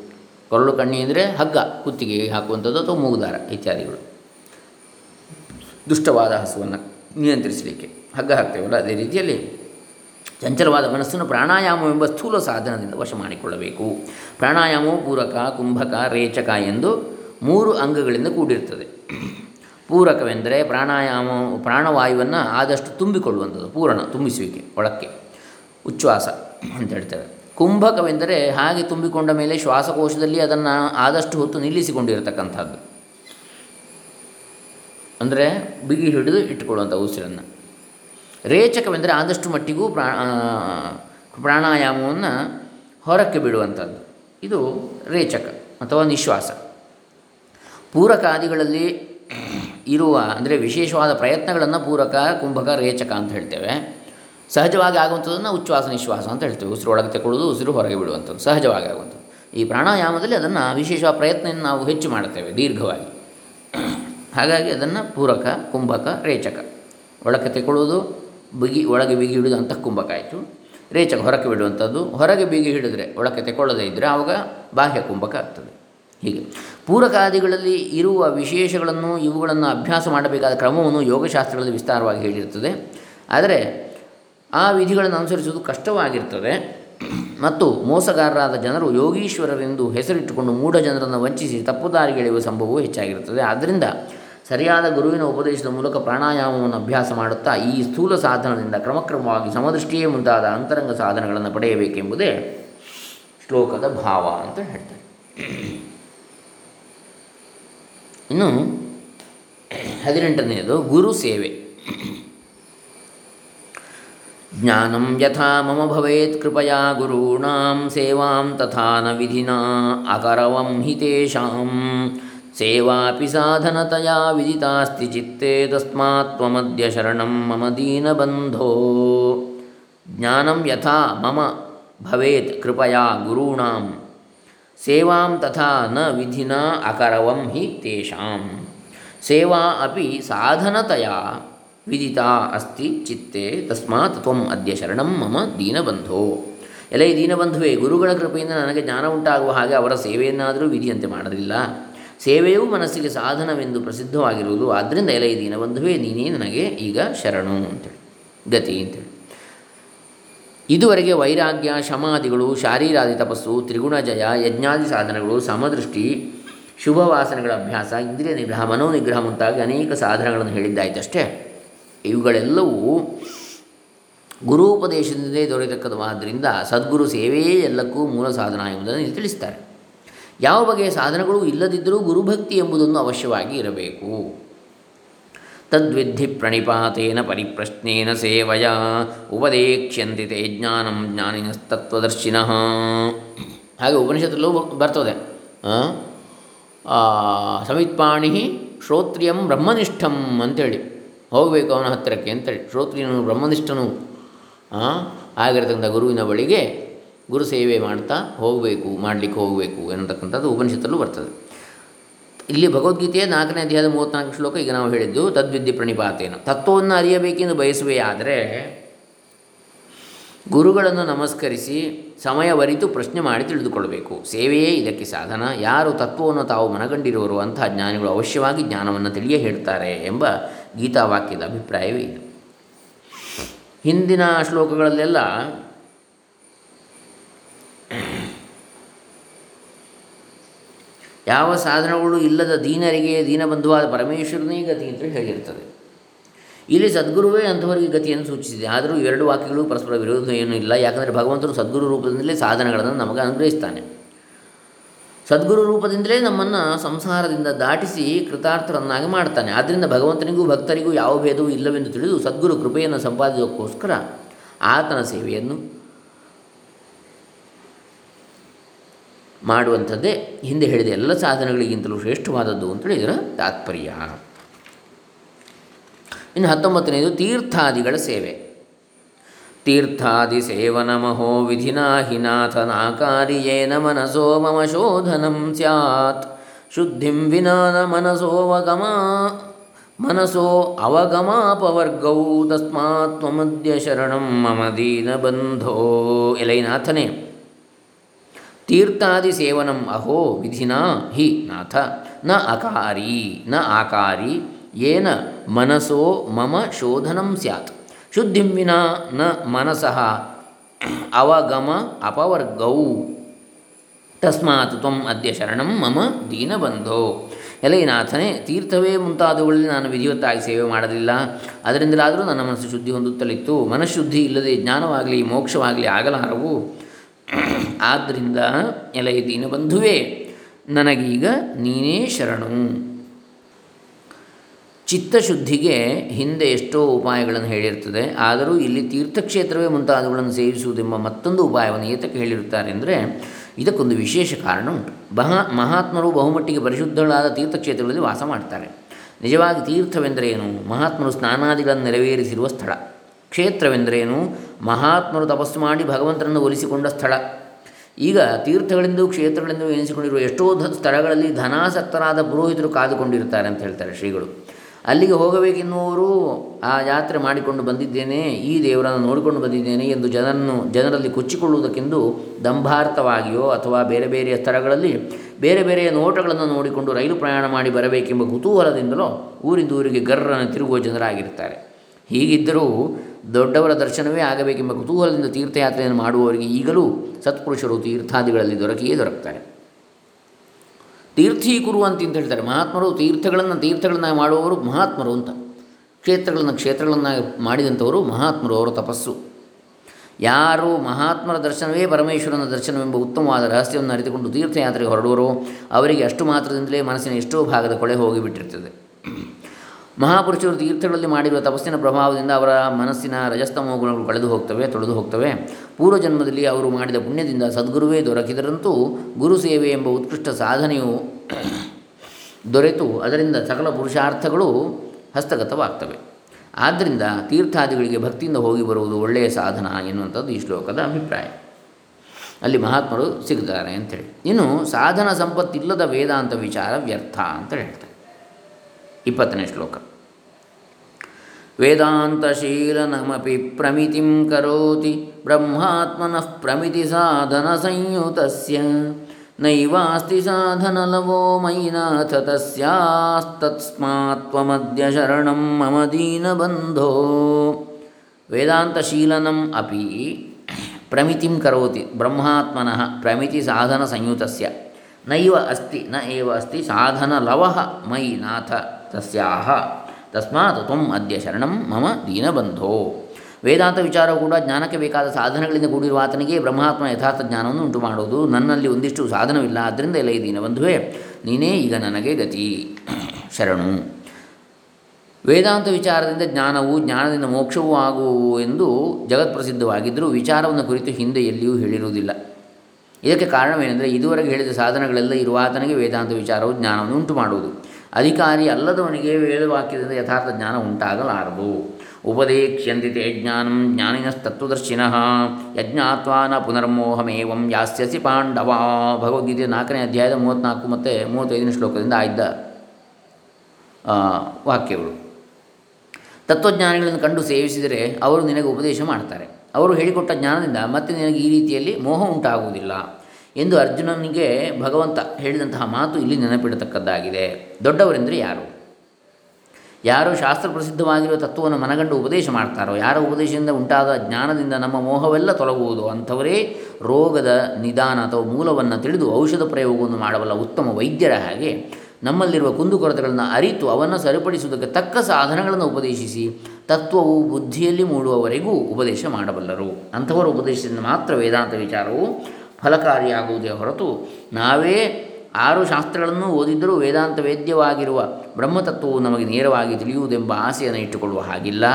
ಕೊರಳು ಕಣ್ಣಿ ಅಂದರೆ ಹಗ್ಗ, ಕುತ್ತಿಗೆ ಹಾಕುವಂಥದ್ದು ಅಥವಾ ಮೂಗುದಾರ ಇತ್ಯಾದಿಗಳು. ದುಷ್ಟವಾದ ಹಸುವನ್ನು ನಿಯಂತ್ರಿಸಲಿಕ್ಕೆ ಹಗ್ಗ ಹಾಕ್ತೇವಲ್ಲ, ಅದೇ ರೀತಿಯಲ್ಲಿ ಚಂಚಲವಾದ ಮನಸ್ಸನ್ನು ಪ್ರಾಣಾಯಾಮವೆಂಬ ಸ್ಥೂಲ ಸಾಧನದಿಂದ ವಶ ಮಾಡಿಕೊಳ್ಳಬೇಕು. ಪ್ರಾಣಾಯಾಮವು ಪೂರಕ, ಕುಂಭಕ, ರೇಚಕ ಎಂದು ಮೂರು ಅಂಗಗಳಿಂದ ಕೂಡಿರ್ತದೆ. ಪೂರಕವೆಂದರೆ ಪ್ರಾಣಾಯಾಮ, ಪ್ರಾಣವಾಯುವನ್ನು ಆದಷ್ಟು ತುಂಬಿಕೊಳ್ಳುವಂಥದ್ದು, ಪೂರಣ, ತುಂಬಿಸುವಿಕೆ, ಒಳಕ್ಕೆ. ಉಚ್ಛ್ವಾಸ ಅಂತ ಹೇಳ್ತೇವೆ. ಕುಂಭಕವೆಂದರೆ ಹಾಗೆ ತುಂಬಿಕೊಂಡ ಮೇಲೆ ಶ್ವಾಸಕೋಶದಲ್ಲಿ ಅದನ್ನು ಆದಷ್ಟು ಹೊತ್ತು ನಿಲ್ಲಿಸಿಕೊಂಡಿರತಕ್ಕಂಥದ್ದು. ಅಂದರೆ ಬಿಗಿ ಹಿಡಿದು ಇಟ್ಟುಕೊಳ್ಳುವಂಥ ಉಸಿರನ್ನು. ರೇಚಕವೆಂದರೆ ಆದಷ್ಟು ಮಟ್ಟಿಗೂ ಪ್ರಾ ಪ್ರಾಣಾಯಾಮವನ್ನು ಹೊರಕ್ಕೆ ಬಿಡುವಂಥದ್ದು. ಇದು ರೇಚಕ ಅಥವಾ ನಿಶ್ವಾಸ. ಪೂರಕಾದಿಗಳಲ್ಲಿ ಇರುವ, ಅಂದರೆ ವಿಶೇಷವಾದ ಪ್ರಯತ್ನಗಳನ್ನು ಪೂರಕ, ಕುಂಭಕ, ರೇಚಕ ಅಂತ ಹೇಳ್ತೇವೆ. ಸಹಜವಾಗಿ ಆಗುವಂಥದ್ದನ್ನು ಉಚ್ಛ್ವಾಸ ನಿಶ್ವಾಸ ಅಂತ ಹೇಳ್ತೀವಿ. ಉಸಿರು ಒಳಗೆ ತಗೊಳ್ಳೋದು ಉಸಿರು ಹೊರಗೆ ಬಿಡುವಂಥದ್ದು, ಸಹಜವಾಗಿ ಆಗುವಂಥದ್ದು. ಈ ಪ್ರಾಣಾಯಾಮದಲ್ಲಿ ಅದನ್ನು ವಿಶೇಷವಾದ ಪ್ರಯತ್ನ ನಾವು ಹೆಚ್ಚು ಮಾಡುತ್ತೇವೆ, ದೀರ್ಘವಾಗಿ. ಹಾಗಾಗಿ ಅದನ್ನು ಪೂರಕ, ಕುಂಭಕ, ರೇಚಕ. ಒಳಕ್ಕೆ ತೆಗೊಳ್ಳೋದು ಬಿಗಿ, ಒಳಗೆ ಬಿಗಿ ಹಿಡಿದು ಅಂತ ಕುಂಭಕ ಆಯಿತು. ರೇಚಕ ಹೊರಕ್ಕೆ ಬಿಡುವಂಥದ್ದು, ಹೊರಗೆ ಬಿಗಿ ಹಿಡಿದ್ರೆ ಒಳಕ್ಕೆ ತೆಗೊಳ್ಳದೇ ಇದ್ದರೆ ಆವಾಗ ಬಾಹ್ಯ ಕುಂಭಕ ಆಗ್ತದೆ. ಹೀಗೆ. ಪೂರಕಾದಿಗಳಲ್ಲಿ ಇರುವ ವಿಶೇಷಗಳನ್ನು ಇವುಗಳನ್ನು ಅಭ್ಯಾಸ ಮಾಡಬೇಕಾದ ಕ್ರಮವನ್ನು ಯೋಗಶಾಸ್ತ್ರಗಳಲ್ಲಿ ವಿಸ್ತಾರವಾಗಿ ಹೇಳಿರುತ್ತದೆ. ಆದರೆ ಆ ವಿಧಿಗಳನ್ನು ಅನುಸರಿಸುವುದು ಕಷ್ಟವಾಗಿರ್ತದೆ. ಮತ್ತು ಮೋಸಗಾರರಾದ ಜನರು ಯೋಗೀಶ್ವರರೆಂದು ಹೆಸರಿಟ್ಟುಕೊಂಡು ಮೂಢ ಜನರನ್ನು ವಂಚಿಸಿ ತಪ್ಪು ದಾರಿಗೆಳೆಯುವ ಸಂಭವವೂ ಹೆಚ್ಚಾಗಿರುತ್ತದೆ. ಆದ್ದರಿಂದ ಸರಿಯಾದ ಗುರುವಿನ ಉಪದೇಶದ ಮೂಲಕ ಪ್ರಾಣಾಯಾಮವನ್ನು ಅಭ್ಯಾಸ ಮಾಡುತ್ತಾ ಈ ಸ್ಥೂಲ ಸಾಧನದಿಂದ ಕ್ರಮಕ್ರಮವಾಗಿ ಸಮದೃಷ್ಟಿಯೇ ಮುಂತಾದ ಅಂತರಂಗ ಸಾಧನಗಳನ್ನು ಪಡೆಯಬೇಕೆಂಬುದೇ ಶ್ಲೋಕದ ಭಾವ ಅಂತ ಹೇಳ್ತಾರೆ. ಇನ್ನು ಹದಿನೆಂಟನೆಯದು ಗುರು ಸೇವೆ. ಜ್ಞಾನಂ ಯಥಾ ಮಮ ಭವೇತ್ ಕೃಪಯಾ ಗುರುಣಾಂ ಸೇವಾಂ ತಥಾ ನ ವಿಧಿನಾ ಅಕರವಂ ಹಿ ತೇಷಾಂ ಸೇವಾಪಿ ಸಾಧನತಯಾ ವಿದಿತಾಸ್ತಿ ಚಿತ್ತೇ ತಸ್ಮಾತ್ ತ್ವಮದ್ಯ ಶರಣಂ ಮಮ ದೀನಬಂಧೋ ಜ್ಞಾನಂ ಯಥಾ ಮಮ ಭವೇತ್ ಕೃಪಯಾ ಗುರುಣಾಂ ಸೇವಾಂ ತಥಾ ನ ವಿಧಿನಾ ಅಕರವಂ ಹಿ ತೇಷಾಂ ಸೇವಾ ಅಪಿ ಸಾಧನತಯಾ ವಿದಿತಾ ಅಸ್ತಿ ಚಿತ್ತೆ ತಸ್ಮಾತ್ ತ್ವಂ ಅದ್ಯ ಶರಣಂ ಮಮ ದೀನಬಂಧೋ. ಎಲೆ ದೀನಬಂಧುವೇ, ಗುರುಗಳ ಕೃಪೆಯಿಂದ ನನಗೆ ಜ್ಞಾನ ಉಂಟಾಗುವ ಹಾಗೆ ಅವರ ಸೇವೆಯನ್ನಾದರೂ ವಿಧಿಯಂತೆ ಮಾಡಲಿಲ್ಲ ಸೇವೆಯೂ ಮನಸ್ಸಿಗೆ ಸಾಧನವೆಂದು ಪ್ರಸಿದ್ಧವಾಗಿರುವುದು, ಆದ್ದರಿಂದ ಎಲೆ ದೀನಬಂಧುವೇ, ನೀನೇ ನನಗೆ ಈಗ ಶರಣು ಅಂತೇಳಿ, ಗತಿ ಅಂತೇಳಿ. ಇದುವರೆಗೆ ವೈರಾಗ್ಯ, ಶಮಾದಿಗಳು, ಶಾರೀರಾದಿ ತಪಸ್ಸು, ತ್ರಿಗುಣ ಜಯ, ಯಜ್ಞಾದಿ ಸಾಧನಗಳು, ಸಮದೃಷ್ಟಿ ಶುಭ ವಾಸನೆಗಳ ಅಭ್ಯಾಸ, ಇಂದ್ರಿಯ ನಿಗ್ರಹ, ಮನೋನಿಗ್ರಹ ಮುಂತಾಗಿ ಅನೇಕ ಸಾಧನಗಳನ್ನು ಹೇಳಿದ್ದಾಯಿತಷ್ಟೇ. ಇವುಗಳೆಲ್ಲವೂ ಗುರುಪದೇಶದಿಂದಲೇ ದೊರೆತಕ್ಕದವಾದ್ದರಿಂದ ಸದ್ಗುರು ಸೇವೆಯೇ ಎಲ್ಲಕ್ಕೂ ಮೂಲ ಸಾಧನ ಎಂಬುದನ್ನು ಇಲ್ಲಿ ತಿಳಿಸ್ತಾರೆ. ಯಾವ ಬಗೆಯ ಸಾಧನಗಳು ಇಲ್ಲದಿದ್ದರೂ ಗುರುಭಕ್ತಿ ಎಂಬುದನ್ನು ಅವಶ್ಯವಾಗಿ ಇರಬೇಕು. ತದ್ವಿಧಿ ಪ್ರಣಿಪಾತೇನ ಪರಿಪ್ರಶ್ನೇನ ಸೇವೆಯ ಉಪದೇಕ್ಷ್ಯಂತಿ ತೇ ಜ್ಞಾನಂ ಜ್ಞಾನಿನಸ್ತತ್ವದರ್ಶಿನಃ. ಹಾಗೆ ಉಪನಿಷತ್ತಲ್ಲೂ ಬರ್ತದೆ. ಸಮಿತ್ಪಾಣಿ ಶ್ರೋತ್ರಿಯಂ ಬ್ರಹ್ಮನಿಷ್ಠಂ ಅಂತೇಳಿ. ಹೋಗಬೇಕು ಅವನ ಹತ್ತಿರಕ್ಕೆ ಅಂತೇಳಿ ಶ್ರೋತ್ರಿಯನು ಬ್ರಹ್ಮನಿಷ್ಠನು ಆಗಿರತಕ್ಕಂಥ ಗುರುವಿನ ಬಳಿಗೆ ಗುರು ಸೇವೆ ಮಾಡ್ತಾ ಹೋಗಬೇಕು, ಮಾಡಲಿಕ್ಕೆ ಹೋಗಬೇಕು ಎನ್ನತಕ್ಕಂಥದ್ದು ಉಪನಿಷತ್ತಲ್ಲೂ ಬರ್ತದೆ. ಇಲ್ಲಿ ಭಗವದ್ಗೀತೆಯ ನಾಲ್ಕನೇ ಅಧ್ಯಾಯದ ಮೂವತ್ತ್ನಾಲ್ಕು ಶ್ಲೋಕ ಈಗ ನಾವು ಹೇಳಿದ್ದು, ತದ್ವಿದ್ಯೆ ಪ್ರಣಿಪಾತೇನ. ತತ್ವವನ್ನು ಅರಿಯಬೇಕೆಂದು ಬಯಸುವೆಯಾದರೆ ಗುರುಗಳನ್ನು ನಮಸ್ಕರಿಸಿ ಸಮಯವರಿತು ಪ್ರಶ್ನೆ ಮಾಡಿ ತಿಳಿದುಕೊಳ್ಳಬೇಕು. ಸೇವೆಯೇ ಇದಕ್ಕೆ ಸಾಧನ. ಯಾರು ತತ್ವವನ್ನು ತಾವು ಮನಗಂಡಿರುವರು ಅಂತಹ ಜ್ಞಾನಿಗಳು ಅವಶ್ಯವಾಗಿ ಜ್ಞಾನವನ್ನು ತಿಳಿಯೇ ಹೇಳ್ತಾರೆ ಎಂಬ ಗೀತಾವಾಕ್ಯದ ಅಭಿಪ್ರಾಯವೇ ಇದು. ಹಿಂದಿನ ಶ್ಲೋಕಗಳಲ್ಲೆಲ್ಲ ಯಾವ ಸಾಧನಗಳು ಇಲ್ಲದ ದೀನರಿಗೆ ದೀನಬಂಧುವಾದ ಪರಮೇಶ್ವರನೇ ಗತಿ ಅಂತ ಹೇಳಿರ್ತದೆ. ಇಲ್ಲಿ ಸದ್ಗುರುವೇ ಅಂಥವರಿಗೆ ಗತಿಯನ್ನು ಸೂಚಿಸಿದೆ. ಆದರೂ ಇವೆರಡು ವಾಕ್ಯಗಳು ಪರಸ್ಪರ ವಿರೋಧ ಏನೂ ಇಲ್ಲ. ಯಾಕಂದರೆ ಭಗವಂತನು ಸದ್ಗುರು ರೂಪದಿಂದಲೇ ಸಾಧನಗಳನ್ನು ನಮಗೆ ಅನುಗ್ರಹಿಸ್ತಾನೆ. ಸದ್ಗುರು ರೂಪದಿಂದಲೇ ನಮ್ಮನ್ನು ಸಂಸಾರದಿಂದ ದಾಟಿಸಿ ಕೃತಾರ್ಥರನ್ನಾಗಿ ಮಾಡ್ತಾನೆ. ಆದ್ದರಿಂದ ಭಗವಂತನಿಗೂ ಭಕ್ತರಿಗೂ ಯಾವ ಭೇದವೂ ಇಲ್ಲವೆಂದು ತಿಳಿದು ಸದ್ಗುರು ಕೃಪೆಯನ್ನು ಸಂಪಾದಿಸೋಕ್ಕೋಸ್ಕರ ಆತನ ಸೇವೆಯನ್ನು ಮಾಡುವಂಥದ್ದೇ ಹಿಂದೆ ಹೇಳಿದ ಎಲ್ಲ ಸಾಧನೆಗಳಿಗಿಂತಲೂ ಶ್ರೇಷ್ಠವಾದದ್ದು ಅಂತೇಳಿ ಇದರ ತಾತ್ಪರ್ಯ. ಇನ್ನು ಹತ್ತೊಂಬತ್ತನೆಯದು ತೀರ್ಥಾದಿಗಳ ಸೇವೆ. ತೀರ್ಥಾದಿ ಸೇವನ ಮಹೋ ವಿಧಿನಾ ಹಿನಾಥನಾಕಾರಿಯೇನ ಮನಸೋ ಮಮ ಶೋಧನಂ ಸ್ಯಾತ್ ಶುದ್ಧಿಂ ವಿನಾ ನ ಮನಸೋವಗಮ ಮನಸೋ ಅವಗಮಾಪವರ್ಗೌ ತಸ್ಮಾತ್ ತ್ವಮದ್ಯ ಶರಣಂ ಮಮ ದೀನಬಂಧೋ ಎಲೈನಾಥನೇ ತೀರ್ಥಾದಿ ಸೇವನಂ ಅಹೋ ವಿಧಿನಾ ಹಿ ನಾಥ ನ ಅಕಾರಿ ನ ಆಕಾರಿ ಏನ ಮನಸೋ ಮಮ ಶೋಧನಂ ಸ್ಯಾತ್ ಶುದ್ಧಿಂ ವಿನಾ ನ ಮನಸಃ ಅವಗಮ ಅಪವರ್ಗೌ. ತಸ್ಮಾತ್ ತ್ವಂ ಅದ್ಯ ಶರಣಂ ಮಮ ದೀನಬಂಧೋ. ಎಲೈನಾಥನೇ, ತೀರ್ಥವೇ ಮುಂತಾದವುಗಳಲ್ಲಿ ನಾನು ವಿಧಿವತ್ತಾಗಿ ಸೇವೆ ಮಾಡಲಿಲ್ಲ. ಅದರಿಂದಲಾದರೂ ನನ್ನ ಮನಸ್ಸು ಶುದ್ಧಿ ಹೊಂದುತ್ತಲಿತ್ತು. ಮನಃಶುದ್ಧಿ ಇಲ್ಲದೆ ಜ್ಞಾನವಾಗಲಿ, ಮೋಕ್ಷವಾಗಲಿ ಆಗಲಾರವು. ಆದ್ದರಿಂದ ಎಲೈ ದೀನಬಂಧುವೇ, ನನಗೀಗ ನೀನೇ ಶರಣು. ಚಿತ್ತಶುದ್ಧಿಗೆ ಹಿಂದೆ ಎಷ್ಟೋ ಉಪಾಯಗಳನ್ನು ಹೇಳಿರ್ತದೆ. ಆದರೂ ಇಲ್ಲಿ ತೀರ್ಥಕ್ಷೇತ್ರವೇ ಮುಂತಾದವುಗಳನ್ನು ಸೇವಿಸುವುದೆಂಬ ಮತ್ತೊಂದು ಉಪಾಯವನ್ನು ಏತಕ್ಕೆ ಹೇಳಿರುತ್ತಾರೆ ಅಂದರೆ, ಇದಕ್ಕೊಂದು ವಿಶೇಷ ಕಾರಣ ಉಂಟು. ಬಹ, ಮಹಾತ್ಮರು ಬಹುಮಟ್ಟಿಗೆ ಪರಿಶುದ್ಧಗಳಾದ ತೀರ್ಥಕ್ಷೇತ್ರಗಳಲ್ಲಿ ವಾಸ ಮಾಡ್ತಾರೆ. ನಿಜವಾಗಿ ತೀರ್ಥವೆಂದರೇನು ಮಹಾತ್ಮರು ಸ್ನಾನಾದಿಗಳನ್ನು ನೆರವೇರಿಸಿರುವ ಸ್ಥಳ. ಕ್ಷೇತ್ರವೆಂದರೇನು ಮಹಾತ್ಮರು ತಪಸ್ಸು ಮಾಡಿ ಭಗವಂತನನ್ನು ಒಲಿಸಿಕೊಂಡ ಸ್ಥಳ. ಈಗ ತೀರ್ಥಗಳೆಂದು ಕ್ಷೇತ್ರಗಳೆಂದು ಎನಿಸಿಕೊಂಡಿರುವ ಎಷ್ಟೋ ಸ್ಥಳಗಳಲ್ಲಿ ಧನಾಸಕ್ತರಾದ ಪುರೋಹಿತರು ಕಾದುಕೊಂಡಿರುತ್ತಾರೆ ಅಂತ ಹೇಳ್ತಾರೆ ಶ್ರೀಗಳು. ಅಲ್ಲಿಗೆ ಹೋಗಬೇಕೆನ್ನುವರು ಆ ಯಾತ್ರೆ ಮಾಡಿಕೊಂಡು ಬಂದಿದ್ದೇನೆ, ಈ ದೇವರನ್ನು ನೋಡಿಕೊಂಡು ಬಂದಿದ್ದೇನೆ ಎಂದು ಜನರನ್ನು, ಜನರಲ್ಲಿ ಕೊಚ್ಚಿಕೊಳ್ಳುವುದಕ್ಕೆಂದು ದಂಭಾರ್ಥವಾಗಿಯೋ ಅಥವಾ ಬೇರೆ ಬೇರೆ ಸ್ಥಳಗಳಲ್ಲಿ ಬೇರೆ ಬೇರೆ ನೋಟಗಳನ್ನು ನೋಡಿಕೊಂಡು ರೈಲು ಪ್ರಯಾಣ ಮಾಡಿ ಬರಬೇಕೆಂಬ ಕುತೂಹಲದಿಂದಲೋ ಊರಿಂದ ಊರಿಗೆ ಗರ್ರನ್ನು ತಿರುಗುವ ಜನರಾಗಿರ್ತಾರೆ ಹೀಗಿದ್ದರೂ ದೊಡ್ಡವರ ದರ್ಶನವೇ ಆಗಬೇಕೆಂಬ ಕುತೂಹಲದಿಂದ ತೀರ್ಥಯಾತ್ರೆಯನ್ನು ಮಾಡುವವರಿಗೆ ಈಗಲೂ ಸತ್ಪುರುಷರು ತೀರ್ಥಾದಿಗಳಲ್ಲಿ ದೊರಕಿಯೇ ದೊರಕ್ತಾರೆ ತೀರ್ಥೀಕುರು ಅಂತ ಹೇಳ್ತಾರೆ. ಮಹಾತ್ಮರು ತೀರ್ಥಗಳನ್ನು ತೀರ್ಥಗಳನ್ನು ಮಾಡುವವರು ಮಹಾತ್ಮರು ಅಂತ. ಕ್ಷೇತ್ರಗಳನ್ನು ಕ್ಷೇತ್ರಗಳನ್ನು ಮಾಡಿದಂಥವರು ಮಹಾತ್ಮರು, ಅವರ ತಪಸ್ಸು. ಯಾರು ಮಹಾತ್ಮರ ದರ್ಶನವೇ ಪರಮೇಶ್ವರನ ದರ್ಶನವೆಂಬ ಉತ್ತಮವಾದ ರಹಸ್ಯವನ್ನು ಅರಿತುಕೊಂಡು ತೀರ್ಥಯಾತ್ರೆಗೆ ಹೊರಡುವರು, ಅವರಿಗೆ ಅಷ್ಟು ಮಾತ್ರದಿಂದಲೇ ಮನಸ್ಸಿನ ಎಷ್ಟೋ ಭಾಗದ ಕೊಳೆ ಹೋಗಿಬಿಟ್ಟಿರ್ತದೆ. ಮಹಾಪುರುಷರು ತೀರ್ಥಗಳಲ್ಲಿ ಮಾಡಿರುವ ತಪಸ್ಸಿನ ಪ್ರಭಾವದಿಂದ ಅವರ ಮನಸ್ಸಿನ ರಜಸ್ತಮೋ ಗುಣಗಳು ಕಳೆದು ಹೋಗ್ತವೆ, ತೊಳೆದು ಹೋಗ್ತವೆ. ಪೂರ್ವಜನ್ಮದಲ್ಲಿ ಅವರು ಮಾಡಿದ ಪುಣ್ಯದಿಂದ ಸದ್ಗುರುವೇ ದೊರಕಿದರಂತೂ ಗುರು ಸೇವೆ ಎಂಬ ಉತ್ಕೃಷ್ಟ ಸಾಧನೆಯು ದೊರೆತು ಅದರಿಂದ ಸಕಲ ಪುರುಷಾರ್ಥಗಳು ಹಸ್ತಗತವಾಗ್ತವೆ. ಆದ್ದರಿಂದ ತೀರ್ಥಾದಿಗಳಿಗೆ ಭಕ್ತಿಯಿಂದ ಹೋಗಿ ಬರುವುದು ಒಳ್ಳೆಯ ಸಾಧನ ಎನ್ನುವಂಥದ್ದು ಈ ಶ್ಲೋಕದ ಅಭಿಪ್ರಾಯ. ಅಲ್ಲಿ ಮಹಾತ್ಮರು ಸಿಗ್ತಾರೆ ಅಂಥೇಳಿ. ಇನ್ನು ಸಾಧನ ಸಂಪತ್ತಿಲ್ಲದ ವೇದಾಂತ ವಿಚಾರ ವ್ಯರ್ಥ ಅಂತ ಹೇಳ್ತಾರೆ. ಇಪ್ಪತ್ತನೇ ಶ್ಲೋಕ. ವೇದಾಂತಶೀಲನಮಿ ಪ್ರಮಿತಿಂ ಕರೋತಿ ಬ್ರಹ್ಮಾತ್ಮನಃ ಪ್ರಮಿತಿ ಸಾಧನ ಸಂಯುತಸ್ಯ. ನೈವಾಸ್ತಿ ಸಾಧನಲವೋ ಮೈನಾಥ ತಸ್ಯಾಸ್ತತ್ಸ್ಮಾತ್ ತ್ವಮದ್ಯ ಶರಣಂ ಮಮ ದೀನಬಂಧೋ ವೇದಾಂತಶೀಲನಂ ಅಪಿ ಪ್ರಮಿತಿಂ ಕರೋತಿ ಬ್ರಹ್ಮಾತ್ಮನಃ ಪ್ರಮಿತಿ ಸಾಧನ ಸಂಯುತಸ್ಯ ನೈವ ಅಸ್ತಿ ನ ಏವ ಅಸ್ತಿ ಸಾಧನಲವಃ ಮಯಿ ನಾಥ ತಸ್ಯಾಹ ತಸ್ಮಾತ್ ತ್ವಂ ಅದ್ಯ ಶರಣಂ ಮಮ ದೀನಬಂಧೋ ವೇದಾಂತ ವಿಚಾರವು ಕೂಡ ಜ್ಞಾನಕ್ಕೆ ಬೇಕಾದ ಸಾಧನಗಳಿಂದ ಕೂಡಿರುವ ಆತನಿಗೆ ಬ್ರಹ್ಮಾತ್ಮ ಯಥಾರ್ಥ ಜ್ಞಾನವನ್ನು ಉಂಟು ಮಾಡುವುದು ನನ್ನಲ್ಲಿ ಒಂದಿಷ್ಟು ಸಾಧನವಿಲ್ಲ, ಆದ್ದರಿಂದ ಎಲ್ಲ ಇದ್ದೀನ ಬಂಧುವೇ ನೀನೇ ಈಗ ನನಗೆ ಗತಿ. ಶರಣು. ವೇದಾಂತ ವಿಚಾರದಿಂದ ಜ್ಞಾನವು, ಜ್ಞಾನದಿಂದ ಮೋಕ್ಷವೂ ಆಗುವು ಎಂದು ಜಗತ್ಪ್ರಸಿದ್ಧವಾಗಿದ್ದರೂ ವಿಚಾರವನ್ನು ಕುರಿತು ಹಿಂದೆ ಎಲ್ಲಿಯೂ ಹೇಳಿರುವುದಿಲ್ಲ. ಇದಕ್ಕೆ ಕಾರಣವೇನೆಂದರೆ ಇದುವರೆಗೆ ಹೇಳಿದ ಸಾಧನಗಳೆಲ್ಲ ಇರುವ ಆತನಿಗೆ ವೇದಾಂತ ವಿಚಾರವು ಜ್ಞಾನವನ್ನು ಉಂಟು ಮಾಡುವುದು ಅಧಿಕಾರಿ ಅಲ್ಲದವನಿಗೆ ವೇದವಾಕ್ಯದಿಂದ ಯಥಾರ್ಥ ಜ್ಞಾನ ಉಂಟಾಗಲಾರದು. ಉಪದೇಕ್ಷ್ಯಂತಿ ತೇ ಜ್ಞಾನಂ ಜ್ಞಾನಿನಸ್ತತ್ವದರ್ಶಿನ ಯಜ್ಞಾತ್ವಾ ನ ಪುನರ್ಮೋಹಮೇವಂ ಯಾಸ್ಯಸಿ ಪಾಂಡವ ಭಗವದ್ಗೀತೆ ನಾಲ್ಕನೇ ಅಧ್ಯಾಯದ ಮೂವತ್ತ್ನಾಲ್ಕು ಮತ್ತು ಮೂವತ್ತೈದನೇ ಶ್ಲೋಕದಿಂದ ಆಯ್ದ ವಾಕ್ಯಗಳು. ತತ್ವಜ್ಞಾನಿಗಳನ್ನು ಕಂಡು ಸೇವಿಸಿದರೆ ಅವರು ನಿನಗೆ ಉಪದೇಶ ಮಾಡ್ತಾರೆ. ಅವರು ಹೇಳಿಕೊಟ್ಟ ಜ್ಞಾನದಿಂದ ಮತ್ತೆ ನಿನಗೆ ಈ ರೀತಿಯಲ್ಲಿ ಮೋಹ ಉಂಟಾಗುವುದಿಲ್ಲ ಎಂದು ಅರ್ಜುನನಿಗೆ ಭಗವಂತ ಹೇಳಿದಂತಹ ಮಾತು ಇಲ್ಲಿ ನೆನಪಿಡತಕ್ಕದ್ದಾಗಿದೆ. ದೊಡ್ಡವರೆಂದರೆ ಯಾರು? ಯಾರು ಶಾಸ್ತ್ರ ಪ್ರಸಿದ್ಧವಾಗಿರುವ ತತ್ವವನ್ನು ಮನಗಂಡು ಉಪದೇಶ ಮಾಡ್ತಾರೋ, ಯಾರ ಉಪದೇಶದಿಂದ ಉಂಟಾದ ಜ್ಞಾನದಿಂದ ನಮ್ಮ ಮೋಹವೆಲ್ಲ ತೊಲಗುವುದು? ಅಂಥವರೇ ರೋಗದ ನಿಧಾನ ಅಥವಾ ಮೂಲವನ್ನು ತಿಳಿದು ಔಷಧ ಪ್ರಯೋಗವನ್ನು ಮಾಡಬಲ್ಲ ಉತ್ತಮ ವೈದ್ಯರ ಹಾಗೆ ನಮ್ಮಲ್ಲಿರುವ ಕುಂದುಕೊರತೆಗಳನ್ನು ಅರಿತು ಅವನ್ನು ಸರಿಪಡಿಸುವುದಕ್ಕೆ ತಕ್ಕ ಸಾಧನಗಳನ್ನು ಉಪದೇಶಿಸಿ ತತ್ವವು ಬುದ್ಧಿಯಲ್ಲಿ ಮೂಡುವವರೆಗೂ ಉಪದೇಶ ಮಾಡಬಲ್ಲರು. ಅಂಥವರ ಉಪದೇಶದಿಂದ ಮಾತ್ರ ವೇದಾಂತ ವಿಚಾರವು ಫಲಕಾರಿಯಾಗುವುದೇ ಹೊರತು ನಾವೇ ಆರು ಶಾಸ್ತ್ರಗಳನ್ನು ಓದಿದ್ದರೂ ವೇದಾಂತ ವೇದ್ಯವಾಗಿರುವ ಬ್ರಹ್ಮತತ್ವವು ನಮಗೆ ನೇರವಾಗಿ ತಿಳಿಯುವುದೆಂಬ ಆಸೆಯನ್ನು ಇಟ್ಟುಕೊಳ್ಳುವ ಹಾಗಿಲ್ಲ.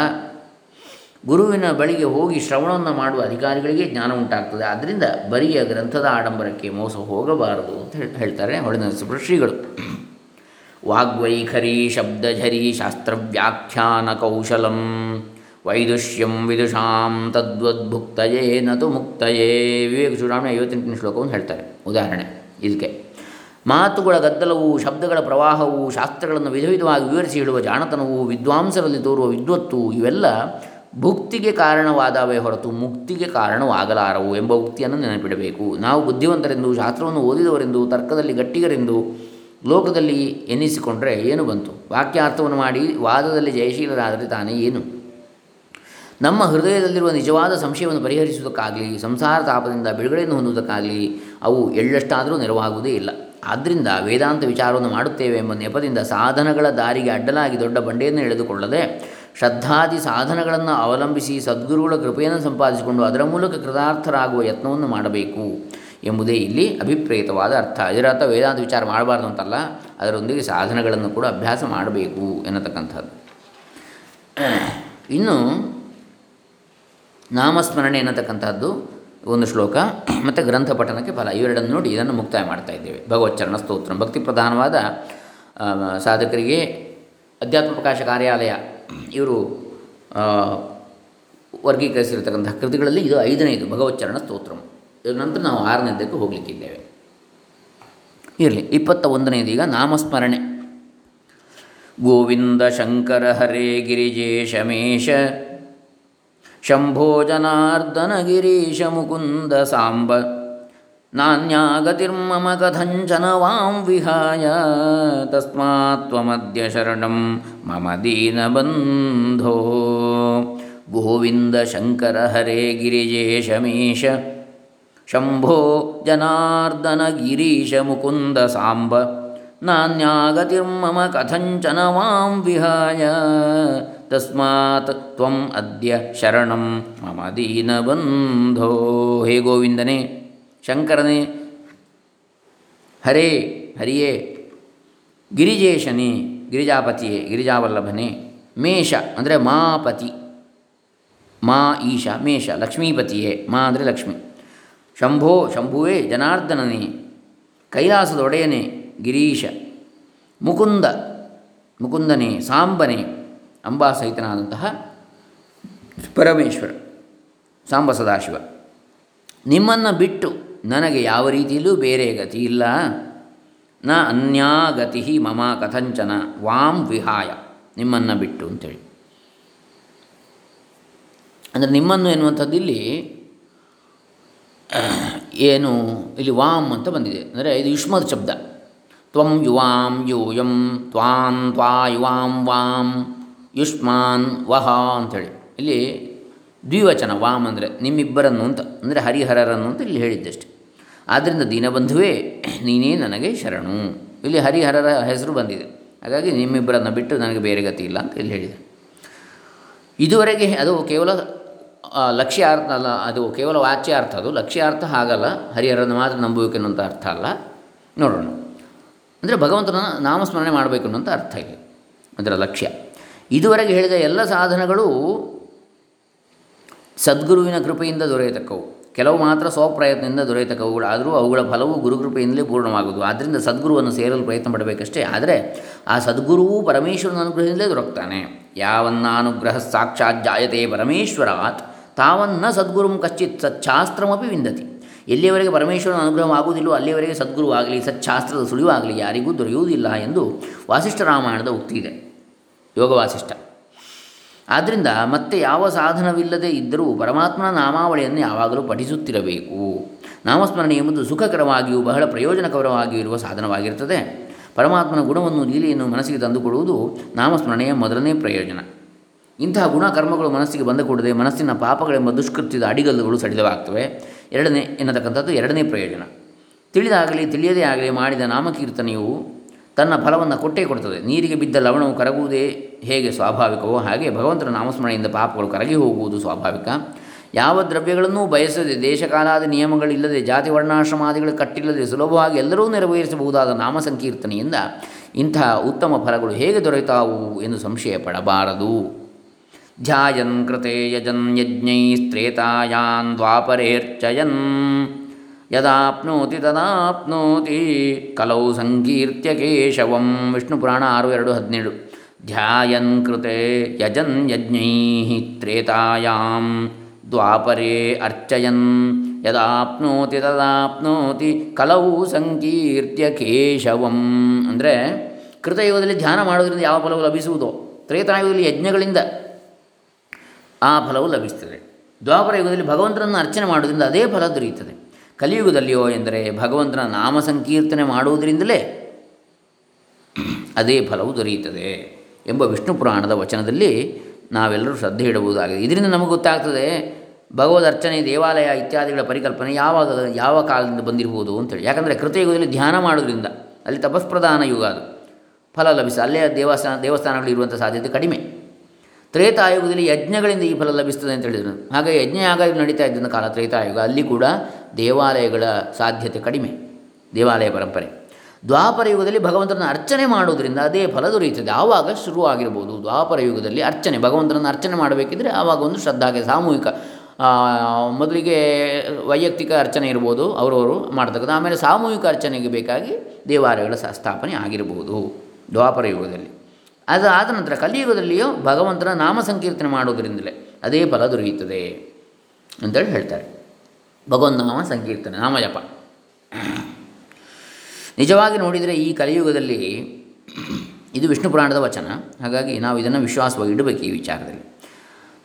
ಗುರುವಿನ ಬಳಿಗೆ ಹೋಗಿ ಶ್ರವಣವನ್ನು ಮಾಡುವ ಅಧಿಕಾರಿಗಳಿಗೆ ಜ್ಞಾನ ಉಂಟಾಗ್ತದೆ. ಆದ್ದರಿಂದ ಬರಿಯ ಗ್ರಂಥದ ಆಡಂಬರಕ್ಕೆ ಮೋಸ ಹೋಗಬಾರದು ಅಂತ ಹೇಳ್ತಾರೆ ಹೊಳೆನರಸೀಪುರ ಶ್ರೀಗಳು ವಾಗ್ವೈಖರಿ ಶಬ್ದಝರಿ ಶಾಸ್ತ್ರವ್ಯಾಖ್ಯಾನ ಕೌಶಲಂ ವೈದುಷ್ಯಂ ವಿದುಷಾಂ ತದ್ವದ್ಭುಕ್ತಯೇ ನತು ಮುಕ್ತಯೇ. ವಿವೇಕ ಚೂಡಾಮಣಿ ಐವತ್ತೆಂಟನೇ ಶ್ಲೋಕವನ್ನು ಹೇಳ್ತಾರೆ. ಉದಾಹರಣೆ ಇದಕ್ಕೆ ಮಾತುಗಳ ಗದ್ದಲವು, ಶಬ್ದಗಳ ಪ್ರವಾಹವು, ಶಾಸ್ತ್ರಗಳನ್ನು ವಿಧ ವಿಧವಾಗಿ ವಿವರಿಸಿ ಹೇಳುವ ಜಾಣತನವು, ವಿದ್ವಾಂಸರಲ್ಲಿ ತೋರುವ ವಿದ್ವತ್ತು ಇವೆಲ್ಲ ಭುಕ್ತಿಗೆ ಕಾರಣವಾದವೇ ಹೊರತು ಮುಕ್ತಿಗೆ ಕಾರಣವಾಗಲಾರವು ಎಂಬ ಉಕ್ತಿಯನ್ನು ನೆನಪಿಡಬೇಕು. ನಾವು ಬುದ್ಧಿವಂತರೆಂದು, ಶಾಸ್ತ್ರವನ್ನು ಓದಿದವರೆಂದು, ತರ್ಕದಲ್ಲಿ ಗಟ್ಟಿಗರೆಂದು ಲೋಕದಲ್ಲಿ ಎನ್ನಿಸಿಕೊಂಡರೆ ಏನು ಬಂತು? ವಾಕ್ಯಾರ್ಥವನ್ನು ಮಾಡಿ ವಾದದಲ್ಲಿ ಜಯಶೀಲರಾದರೆ ತಾನೇ ಏನು? ನಮ್ಮ ಹೃದಯದಲ್ಲಿರುವ ನಿಜವಾದ ಸಂಶಯವನ್ನು ಪರಿಹರಿಸುವುದಕ್ಕಾಗಲಿ, ಸಂಸಾರ ತಾಪದಿಂದ ಬಿಡುಗಡೆಯನ್ನು ಹೊಂದುವುದಕ್ಕಾಗಲಿ ಅವು ಎಳ್ಳಷ್ಟಾದರೂ ನೆರವಾಗುವುದೇ ಇಲ್ಲ. ಆದ್ದರಿಂದ ವೇದಾಂತ ವಿಚಾರವನ್ನು ಮಾಡುತ್ತೇವೆ ಎಂಬ ನೆಪದಿಂದ ಸಾಧನಗಳ ದಾರಿಗೆ ಅಡ್ಡಲಾಗಿ ದೊಡ್ಡ ಬಂಡೆಯನ್ನು ಎಳೆದುಕೊಳ್ಳದೆ ಶ್ರದ್ಧಾದಿ ಸಾಧನಗಳನ್ನು ಅವಲಂಬಿಸಿ ಸದ್ಗುರುಗಳ ಕೃಪೆಯನ್ನು ಸಂಪಾದಿಸಿಕೊಂಡು ಅದರ ಮೂಲಕ ಕೃತಾರ್ಥರಾಗುವ ಯತ್ನವನ್ನು ಮಾಡಬೇಕು ಎಂಬುದೇ ಇಲ್ಲಿ ಅಭಿಪ್ರೇತವಾದ ಅರ್ಥ. ಇದರ ಅರ್ಥ ವೇದಾಂತ ವಿಚಾರ ಮಾಡಬಾರ್ದು ಅಂತಲ್ಲ, ಅದರೊಂದಿಗೆ ಸಾಧನಗಳನ್ನು ಕೂಡ ಅಭ್ಯಾಸ ಮಾಡಬೇಕು ಎನ್ನತಕ್ಕಂಥದ್ದು. ಇನ್ನು ನಾಮಸ್ಮರಣೆ ಎನ್ನತಕ್ಕಂಥದ್ದು. ಒಂದು ಶ್ಲೋಕ, ಮತ್ತು ಗ್ರಂಥ ಪಠನಕ್ಕೆ ಫಲ. ಇವೆರಡನ್ನು ನೋಡಿ ಇದನ್ನು ಮುಕ್ತಾಯ ಮಾಡ್ತಾ ಇದ್ದೇವೆ. ಭಗವಚ್ಚರಣ ಸ್ತೋತ್ರ. ಭಕ್ತಿ ಪ್ರಧಾನವಾದ ಸಾಧಕರಿಗೆ ಅಧ್ಯಾತ್ಮ ಪ್ರಕಾಶ ಕಾರ್ಯಾಲಯ, ಇವರು ವರ್ಗೀಕರಿಸಿರತಕ್ಕಂಥ ಕೃತಿಗಳಲ್ಲಿ ಇದು ಐದನೇದು, ಭಗವಚ್ಚರಣ ಸ್ತೋತ್ರ. ಇದರ ನಂತರ ನಾವು ಆರನೇದಕ್ಕೆ ಹೋಗಲಿಕ್ಕಿದ್ದೇವೆ. ಇರಲಿ, ಇಪ್ಪತ್ತ ಒಂದನೇದು ಈಗ ನಾಮಸ್ಮರಣೆ. ಗೋವಿಂದ ಶಂಕರ ಹರೇ ಗಿರಿಜೇಶಮೇಶ. ಶಂಭೋ ಗಿರೀಶ ಮುಕುಂದ ಸಾಂಬ ನಾನ್ಯಾಗತಿರ್ಮಮ ಕಥಂಚನ ವಾಂ ವಿಹಾಯ ತಸ್ಮಾತ್ ತ್ವಮದ್ಯ ಶರಣಂ ಮಮ ದೀನಬಂಧೋ ಗೋವಿಂದ ಶಂಕರ ಹರೇ ಗಿರಿಜೇಶಮೇಶ ಶಂಭೋ ಜನಾರ್ದನ ಗಿರೀಶ ಮುಕುಂದ ಸಾಂಬ ನಾನ್ಯಾಗತಿರ್ಮಮ ಕಥಂಚನ ವಾಂ ವಿಹಾಯ. ತಸ್ಮಾತ್ ತ್ವಂ ಅದ್ಯ ಶರಣಂ ಮಮ ದೀನಬಂಧೋ ಹೇ ಗೋವಿಂದನೇ, ಶಂಕರನೇ, ಹರೇ, ಹರಿಯೇ, ಗಿರಿಜೇಶನೇ, ಗಿರಿಜಾಪತಿಯೇ, ಗಿರಿಜಾವಲ್ಲಭನೇ, ಮೇಷ ಅಂದರೆ ಮಾಪತಿ. ಮಾ ಈಶ, ಮೇಷ, ಲಕ್ಷ್ಮೀಪತಿಯೇ, ಮಾ ಅಂದರೆ ಲಕ್ಷ್ಮಿ. ಶಂಭೋ, ಶಂಭುವೇ, ಜನಾರ್ದನನೇ ಕೈಲಾಸದ ಒಡೆಯನೇ ಗಿರೀಶ, ಮುಕುಂದ, ಮುಕುಂದನೇ, ಸಾಂಬನೇ ಅಂಬಾಸಹಿತನಾದಂತಹ ಪರಮೇಶ್ವರ, ಸಾಂಬ ಸದಾಶಿವ. ನಿಮ್ಮನ್ನು ಬಿಟ್ಟು ನನಗೆ ಯಾವ ರೀತಿಯಲ್ಲೂ ಬೇರೆ ಗತಿ ಇಲ್ಲ. ನ ಅನ್ಯಾಗತಿ ಮಮ ಕಥಂಚನ ವಾಂ ವಿಹಾಯ. ನಿಮ್ಮನ್ನು ಬಿಟ್ಟು ಅಂತೇಳಿ. ಅಂದರೆ ನಿಮ್ಮನ್ನು ಎನ್ನುವಂಥದ್ದು ಇಲ್ಲಿ ಏನು, ಇಲ್ಲಿ ವಾಮ್ ಅಂತ ಬಂದಿದೆ. ಅಂದರೆ ಇದು ಯುಷ್ಮದ ಶಬ್ದ. ತ್ವಂ ಯುವಾಂ ಯೂಯಂ, ತ್ವಾಂ ತ್ವಾ ಯುವಾಂ ವಾಂ, ಯುಷ್ಮಾನ್ ವಹ ಅಂಥೇಳಿ. ಇಲ್ಲಿ ದ್ವಿವಚನ ವಾಮ್ ಅಂದರೆ ನಿಮ್ಮಿಬ್ಬರನ್ನು ಅಂತ, ಅಂದರೆ ಹರಿಹರರನ್ನು ಅಂತ ಇಲ್ಲಿ ಹೇಳಿದ್ದಷ್ಟೆ. ಆದ್ದರಿಂದ ದೀನಬಂಧುವೇ, ನೀನೇ ನನಗೆ ಶರಣು. ಇಲ್ಲಿ ಹರಿಹರರ ಹೆಸರು ಬಂದಿದೆ. ಹಾಗಾಗಿ ನಿಮ್ಮಿಬ್ಬರನ್ನು ಬಿಟ್ಟು ನನಗೆ ಬೇರೆ ಗತಿ ಇಲ್ಲ ಅಂತ ಇಲ್ಲಿ ಹೇಳಿದೆ. ಇದುವರೆಗೆ ಅದು ಕೇವಲ ಲಕ್ಷ್ಯ ಅರ್ಥ ಅಲ್ಲ, ಅದು ಕೇವಲ ವಾಚ್ಯ ಅರ್ಥ ಅದು ಲಕ್ಷ್ಯ ಅರ್ಥ ಹಾಗಲ್ಲ, ಹರಿಹರನ್ನು ಮಾತ್ರ ನಂಬುವಿಕೆನ್ನುವಂಥ ಅರ್ಥ ಅಲ್ಲ. ನೋಡೋಣ. ಅಂದರೆ ಭಗವಂತನ ನಾಮಸ್ಮರಣೆ ಮಾಡಬೇಕು ಅನ್ನೋಂಥ ಅರ್ಥ ಇದೆ ಅದರ ಲಕ್ಷ್ಯ. ಇದುವರೆಗೆ ಹೇಳಿದ ಎಲ್ಲ ಸಾಧನಗಳು ಸದ್ಗುರುವಿನ ಕೃಪೆಯಿಂದ ದೊರೆಯತಕ್ಕವು. ಕೆಲವು ಮಾತ್ರ ಸ್ವಪ್ರಯತ್ನದಿಂದ ದೊರೆಯತಕ್ಕವುಗಳು ಆದರೂ ಅವುಗಳ ಫಲವು ಗುರುಕೃಪೆಯಿಂದಲೇ ಪೂರ್ಣವಾಗುವುದು. ಆದ್ದರಿಂದ ಸದ್ಗುರುವನ್ನು ಸೇರಲು ಪ್ರಯತ್ನ ಪಡಬೇಕಷ್ಟೇ. ಆದರೆ ಆ ಸದ್ಗುರುವು ಪರಮೇಶ್ವರನ ಅನುಗ್ರಹದಿಂದಲೇ ದೊರಕ್ತಾನೆ. ಯಾವನ್ನಾನುಗ್ರಹ ಸಾಕ್ಷಾತ್ ಜಾಯತೆ ಪರಮೇಶ್ವರಾತ್, ತಾವನ್ನ ಸದ್ಗುರುಂ ಕಶ್ಚಿತ್ ಸಚ್ಛಾಸ್ತ್ರಮಿ ವಿಂದತಿ. ಎಲ್ಲಿಯವರೆಗೆ ಪರಮೇಶ್ವರನ ಅನುಗ್ರಹವಾಗುವುದಿಲ್ಲೋ ಅಲ್ಲಿಯವರೆಗೆ ಸದ್ಗುರುವಾಗಲಿ ಸಚ್ಛಾಸ್ತ್ರದ ಸುಳಿವಾಗಲಿ ಯಾರಿಗೂ ದೊರೆಯುವುದಿಲ್ಲ ಎಂದು ವಾಸಿಷ್ಠ ರಾಮಾಯಣದ ಉಕ್ತಿ ಇದೆ. ಯೋಗ ವಾಸಿಷ್ಠ. ಆದ್ದರಿಂದ ಮತ್ತೆ ಯಾವ ಸಾಧನವಿಲ್ಲದೆ ಇದ್ದರೂ ಪರಮಾತ್ಮನ ನಾಮಾವಳಿಯನ್ನು ಯಾವಾಗಲೂ ಪಠಿಸುತ್ತಿರಬೇಕು. ನಾಮಸ್ಮರಣೆ ಎಂಬುದು ಸುಖಕರವಾಗಿಯೂ ಬಹಳ ಪ್ರಯೋಜನಕರವಾಗಿಯೂ ಇರುವ ಸಾಧನವಾಗಿರುತ್ತದೆ. ಪರಮಾತ್ಮನ ಗುಣವನ್ನು ಲೀಲೆಯನ್ನು ಮನಸ್ಸಿಗೆ ತಂದುಕೊಡುವುದು ನಾಮಸ್ಮರಣೆಯ ಮೊದಲನೇ ಪ್ರಯೋಜನ. ಇಂತಹ ಗುಣ ಕರ್ಮಗಳು ಮನಸ್ಸಿಗೆ ಬಂದ ಕೂಡದೆ ಮನಸ್ಸಿನ ಪಾಪಗಳೆಂಬ ದುಷ್ಕೃತ್ಯದ ಅಡಿಗಲ್ಲುಗಳು ಸಡಿಲವಾಗ್ತವೆ. ಎರಡನೇ ಎನ್ನತಕ್ಕಂಥದ್ದು ಎರಡನೇ ಪ್ರಯೋಜನ. ತಿಳಿದಾಗಲಿ, ತಿಳಿಯದೇ ಆಗಲಿ ಮಾಡಿದ ನಾಮಕೀರ್ತನೆಯು ತನ್ನ ಫಲವನ್ನು ಕೊಟ್ಟೇ ಕೊಡುತ್ತದೆ ನೀರಿಗೆ ಬಿದ್ದ ಲವಣವು ಕರಗುವುದೇ ಹೇಗೆ ಸ್ವಾಭಾವಿಕವೋ ಹಾಗೆ ಭಗವಂತನ ನಾಮಸ್ಮರಣೆಯಿಂದ ಪಾಪಗಳು ಕರಗಿ ಹೋಗುವುದು ಸ್ವಾಭಾವಿಕ. ಯಾವ ದ್ರವ್ಯಗಳನ್ನೂ ಬಯಸದೆ ದೇಶಕಾಲಾದಿ ನಿಯಮಗಳಿಲ್ಲದೆ ಜಾತಿ ವರ್ಣಾಶ್ರಮಾದಿಗಳು ಕಟ್ಟಿಲ್ಲದೆ ಸುಲಭವಾಗಿ ಎಲ್ಲರೂ ನೆರವೇರಿಸಬಹುದಾದ ನಾಮ ಸಂಕೀರ್ತನೆಯಿಂದ ಇಂತಹ ಉತ್ತಮ ಫಲಗಳು ಹೇಗೆ ದೊರೆತಾವು ಎಂದು ಸಂಶಯ ಪಡಬಾರದು. ಧ್ಯಾಯನ್ ಕೃತೆ ಯಜನ್ ಯಜ್ಞೈಸ್ತ್ರೇತಾಯಾನ್ ದ್ವಾಪರೇರ್ಚಯನ್ ಯದಾಪ್ನೋತಿ ತದಾಪ್ನೋತಿ ಕಲೌ ಸಂಕೀರ್ತ್ಯ ಕೇಶವಂ ವಿಷ್ಣು ಪುರಾಣ ಆರು ಎರಡು ಹದಿನೇಳು ಧ್ಯಾಯನ್ ಕೃತೆ ಯಜನ್ ಯಜ್ಞೈ ತ್ರೇತಾಯಾಂ ದ್ವಾಪರೇ ಅರ್ಚಯನ್ ಯದಾಪ್ನೋತಿ ತದಾಪ್ನೋತಿ ಕಲೌ ಸಂಕೀರ್ತ್ಯ ಕೇಶವಂ ಅಂದರೆ ಕೃತಯುಗದಲ್ಲಿ ಧ್ಯಾನ ಮಾಡೋದರಿಂದ ಯಾವ ಫಲವು ಲಭಿಸುವುದೋ ತ್ರೇತಾಯುಗದಲ್ಲಿ ಯಜ್ಞಗಳಿಂದ ಆ ಫಲವು ಲಭಿಸ್ತದೆ ದ್ವಾಪರ ಯುಗದಲ್ಲಿ ಭಗವಂತನನ್ನು ಅರ್ಚನೆ ಮಾಡೋದ್ರಿಂದ ಅದೇ ಫಲ ದೊರೆಯುತ್ತದೆ. ಕಲಿಯುಗದಲ್ಲಿಯೋ ಎಂದರೆ ಭಗವಂತನ ನಾಮ ಸಂಕೀರ್ತನೆ ಮಾಡುವುದರಿಂದಲೇ ಅದೇ ಫಲವು ದೊರೆಯುತ್ತದೆ ಎಂಬ ವಿಷ್ಣು ಪುರಾಣದ ವಚನದಲ್ಲಿ ನಾವೆಲ್ಲರೂ ಶ್ರದ್ಧೆ ಇಡಬಹುದಾಗಿದೆ. ಇದರಿಂದ ನಮಗೆ ಗೊತ್ತಾಗ್ತದೆ ಭಗವದ್ ಅರ್ಚನೆ, ದೇವಾಲಯ ಇತ್ಯಾದಿಗಳ ಪರಿಕಲ್ಪನೆ ಯಾವಾಗ, ಯಾವ ಕಾಲದಿಂದ ಬಂದಿರಬಹುದು ಅಂತೇಳಿ. ಯಾಕಂದರೆ ಕೃತಯುಗದಲ್ಲಿ ಧ್ಯಾನ ಮಾಡೋದ್ರಿಂದ ಅಲ್ಲಿ ತಪಸ್ಪ್ರಧಾನ ಯುಗ ಅದು. ಫಲ ಲಭಿಸ, ಅಲ್ಲೇ ದೇವಸ್ಥಾನ ದೇವಸ್ಥಾನಗಳಿರುವಂಥ ಸಾಧ್ಯತೆ ಕಡಿಮೆ. ತ್ರೇತಾಯುಗದಲ್ಲಿ ಯಜ್ಞಗಳಿಂದ ಈ ಫಲ ಲಭಿಸ್ತದೆ ಅಂತ ಹೇಳಿದರು. ಹಾಗೆ ಯಜ್ಞ ಯಾಗ ನಡೀತಾ ಇದ್ದಂಥ ಕಾಲ ತ್ರೇತಾಯುಗ, ಅಲ್ಲಿ ಕೂಡ ದೇವಾಲಯಗಳ ಸಾಧ್ಯತೆ ಕಡಿಮೆ, ದೇವಾಲಯ ಪರಂಪರೆ. ದ್ವಾಪರ ಯುಗದಲ್ಲಿ ಭಗವಂತನ ಅರ್ಚನೆ ಮಾಡೋದರಿಂದ ಅದೇ ಫಲ ದೊರೆಯುತ್ತದೆ. ಆವಾಗ ಶುರುವಾಗಿರ್ಬೋದು ದ್ವಾಪರ ಯುಗದಲ್ಲಿ ಅರ್ಚನೆ, ಭಗವಂತನನ್ನು ಅರ್ಚನೆ ಮಾಡಬೇಕಿದ್ರೆ ಆವಾಗ ಒಂದು ಶ್ರದ್ಧಾಗೆ ಸಾಮೂಹಿಕ ಮೊದಲಿಗೆ ವೈಯಕ್ತಿಕ ಅರ್ಚನೆ ಇರ್ಬೋದು, ಅವರವರು ಮಾಡ್ತಕ್ಕಂಥ ಆಮೇಲೆ ಸಾಮೂಹಿಕ ಅರ್ಚನೆಗೆ ಬೇಕಾಗಿ ದೇವಾಲಯಗಳ ಸ್ಥಾಪನೆ ಆಗಿರ್ಬೋದು ದ್ವಾಪರ ಯುಗದಲ್ಲಿ. ಅದು ಆದ ನಂತರ ಕಲಿಯುಗದಲ್ಲಿಯೂ ಭಗವಂತನ ನಾಮ ಸಂಕೀರ್ತನೆ ಮಾಡುವುದರಿಂದಲೇ ಅದೇ ಫಲ ದೊರೆಯುತ್ತದೆ ಅಂತೇಳಿ ಹೇಳ್ತಾರೆ. ನಾಮ ಸಂಕೀರ್ತನೆ, ನಾಮಜಪ. ನಿಜವಾಗಿ ನೋಡಿದರೆ ಈ ಕಲಿಯುಗದಲ್ಲಿ ಇದು ವಿಷ್ಣು ಪುರಾಣದ ವಚನ. ಹಾಗಾಗಿ ನಾವು ಇದನ್ನು ವಿಶ್ವಾಸವಾಗಿ ಇಡಬೇಕು ಈ ವಿಚಾರದಲ್ಲಿ.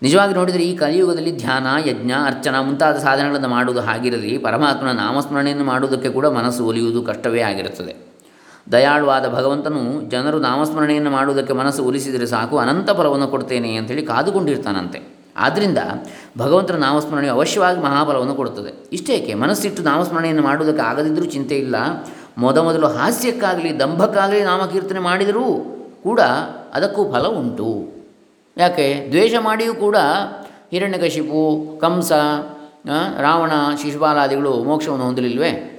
ನಿಜವಾಗಿ ನೋಡಿದರೆ ಈ ಕಲಿಯುಗದಲ್ಲಿ ಧ್ಯಾನ, ಯಜ್ಞ, ಅರ್ಚನ ಮುಂತಾದ ಸಾಧನೆಗಳನ್ನು ಮಾಡುವುದು ಹಾಗಿರಲಿ, ಪರಮಾತ್ಮನ ನಾಮಸ್ಮರಣೆಯನ್ನು ಮಾಡುವುದಕ್ಕೆ ಕೂಡ ಮನಸ್ಸು ಒಲಿಯುವುದು ಕಷ್ಟವೇ ಆಗಿರುತ್ತದೆ. ದಯಾಳುವಾದ ಭಗವಂತನು ಜನರು ನಾಮಸ್ಮರಣೆಯನ್ನು ಮಾಡುವುದಕ್ಕೆ ಮನಸ್ಸು ಒಲಿಸಿದರೆ ಸಾಕು, ಅನಂತ ಫಲವನ್ನು ಕೊಡ್ತೇನೆ ಅಂಥೇಳಿ ಕಾದುಕೊಂಡಿರ್ತಾನಂತೆ. ಆದ್ದರಿಂದ ಭಗವಂತನ ನಾಮಸ್ಮರಣೆಯು ಅವಶ್ಯವಾಗಿ ಮಹಾಫಲವನ್ನು ಕೊಡುತ್ತದೆ. ಇಷ್ಟೇಕೆ, ಮನಸ್ಸಿಟ್ಟು ನಾಮಸ್ಮರಣೆಯನ್ನು ಮಾಡುವುದಕ್ಕೆ ಆಗದಿದ್ದರೂ ಚಿಂತೆ ಇಲ್ಲ. ಮೊದಮೊದಲು ಹಾಸ್ಯಕ್ಕಾಗಲಿ, ದಂಭಕ್ಕಾಗಲಿ ನಾಮಕೀರ್ತನೆ ಮಾಡಿದರೂ ಕೂಡ ಅದಕ್ಕೂ ಫಲ ಉಂಟು. ಯಾಕೆ, ದ್ವೇಷ ಮಾಡಿಯೂ ಕೂಡ ಹಿರಣ್ಯಕಶಿಪು, ಕಂಸ ರಾವಣ ಶಿಶುಪಾಲಾದಿಗಳು ಮೋಕ್ಷವನ್ನು ಹೊಂದಲಿಲ್ವೇ?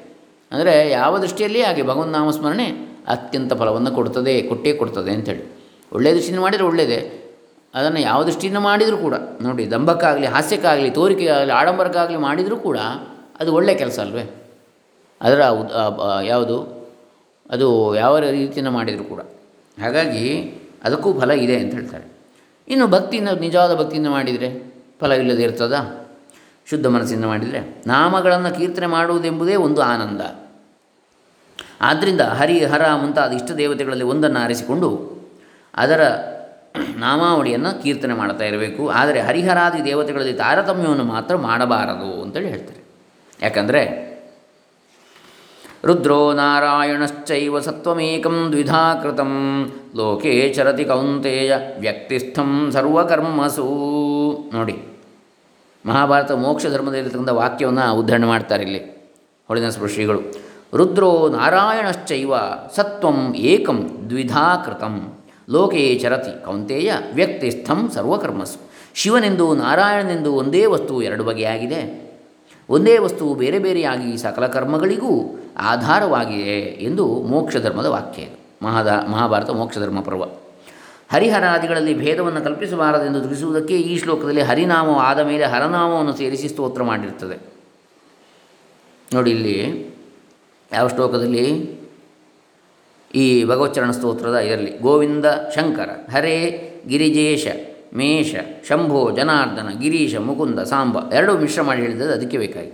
ಅಂದರೆ ಯಾವ ದೃಷ್ಟಿಯಲ್ಲಿ? ಹಾಗೆ ಭಗವನ್ ನಾಮಸ್ಮರಣೆ ಅತ್ಯಂತ ಫಲವನ್ನು ಕೊಡ್ತದೆ, ಕೊಟ್ಟೇ ಕೊಡ್ತದೆ ಅಂಥೇಳಿ. ಒಳ್ಳೆಯ ದೃಷ್ಟಿಯಿಂದ ಮಾಡಿದರೆ ಒಳ್ಳೆಯದೇ ಅದನ್ನು ಯಾವ ದೃಷ್ಟಿಯಿಂದ ಮಾಡಿದರೂ ಕೂಡ, ನೋಡಿ, ದಂಭಕ್ಕಾಗಲಿ, ಹಾಸ್ಯಕ್ಕಾಗಲಿ, ತೋರಿಕೆಗಾಗಲಿ, ಆಡಂಬರಕ್ಕಾಗಲಿ ಮಾಡಿದರೂ ಕೂಡ ಅದು ಒಳ್ಳೆಯ ಕೆಲಸ ಅಲ್ವೇ? ಅದರ ಯಾವುದು? ಅದು ಯಾವ ರೀತಿಯಿಂದ ಮಾಡಿದರೂ ಕೂಡ. ಹಾಗಾಗಿ ಅದಕ್ಕೂ ಫಲ ಇದೆ ಅಂತ ಹೇಳ್ತಾರೆ. ಇನ್ನು ಭಕ್ತಿಯಿಂದ, ನಿಜವಾದ ಭಕ್ತಿಯಿಂದ ಮಾಡಿದರೆ ಫಲವಿಲ್ಲದೆ ಇರ್ತದಾ? ಶುದ್ಧ ಮನಸ್ಸಿಂದ ಮಾಡಿದರೆ ನಾಮಗಳನ್ನು ಕೀರ್ತನೆ ಮಾಡುವುದೆಂಬುದೇ ಒಂದು ಆನಂದ. ಆದ್ದರಿಂದ ಹರಿ ಹರ ಮುಂತಾದ ಇಷ್ಟ ದೇವತೆಗಳಲ್ಲಿ ಒಂದನ್ನು ಆರಿಸಿಕೊಂಡು ಅದರ ನಾಮಾವಳಿಯನ್ನು ಕೀರ್ತನೆ ಮಾಡ್ತಾ ಇರಬೇಕು. ಆದರೆ ಹರಿಹರಾದಿ ದೇವತೆಗಳಲ್ಲಿ ತಾರತಮ್ಯವನ್ನು ಮಾತ್ರ ಮಾಡಬಾರದು ಅಂತೇಳಿ ಹೇಳ್ತಾರೆ. ಯಾಕಂದರೆ ರುದ್ರೋ ನಾರಾಯಣಶ್ಚೈವ ಸತ್ವಮೇಕಂ ದ್ವಿಧಾ ಕೃತಂ ಲೋಕೇ ಚರತಿ ಕೌಂತೆಯ ವ್ಯಕ್ತಿಸ್ಥಂ ಸರ್ವಕರ್ಮಸೂ. ನೋಡಿ ಮಹಾಭಾರತ ಮೋಕ್ಷ ಧರ್ಮದಲ್ಲಿರ್ತಕ್ಕಂಥ ವಾಕ್ಯವನ್ನು ಉದ್ಧರಣೆ ಮಾಡ್ತಾರೆ ಇಲ್ಲಿ ಹೊಳಿನ ಶ್ರೀಗಳು ರುದ್ರೋ ನಾರಾಯಣಶ್ಚೈವ ಸತ್ವಂ ಏಕಂ ದ್ವಿಧಾ ಕೃತಂ ಲೋಕೇ ಚರತಿ ಕೌಂತೆಯ ವ್ಯಕ್ತಿಸ್ಥಂ ಸರ್ವಕರ್ಮಸ್ ಶಿವನೆಂದು ನಾರಾಯಣನೆಂದು ಒಂದೇ ವಸ್ತು ಎರಡು ಬಗೆಯಾಗಿದೆ. ಒಂದೇ ವಸ್ತು ಬೇರೆ ಬೇರೆಯಾಗಿ ಸಕಲ ಕರ್ಮಗಳಿಗೂ ಆಧಾರವಾಗಿದೆ ಎಂದು ಮೋಕ್ಷ ಧರ್ಮದ ವಾಕ್ಯ ಮಹಾದ ಮಹಾಭಾರತ ಮೋಕ್ಷ ಧರ್ಮ ಪರ್ವ. ಹರಿಹರಾದಿಗಳಲ್ಲಿ ಭೇದವನ್ನು ಕಲ್ಪಿಸಬಾರದೆಂದು ತಿಳಿಸುವುದಕ್ಕೆ ಈ ಶ್ಲೋಕದಲ್ಲಿ ಹರಿನಾಮ ಆದ ಮೇಲೆ ಹರನಾಮವನ್ನು ಸೇರಿಸಿ ಸ್ತೋತ್ರ ಮಾಡಿರ್ತದೆ. ನೋಡಿ ಇಲ್ಲಿ ಯಾವ ಶ್ಲೋಕದಲ್ಲಿ? ಈ ಭಗವಚ್ಚರಣ ಸ್ತೋತ್ರದ ಇದರಲ್ಲಿ ಗೋವಿಂದ ಶಂಕರ, ಹರೇ ಗಿರಿಜೇಶ ಮೇಷ ಶಂಭೋ, ಜನಾರ್ದನ, ಗಿರೀಶ, ಮುಕುಂದ, ಸಾಂಬ ಎರಡೂ ಮಿಶ್ರ ಮಾಡಿ ಹೇಳಿದ್ದದು ಅದಕ್ಕೆ ಬೇಕಾಗಿ.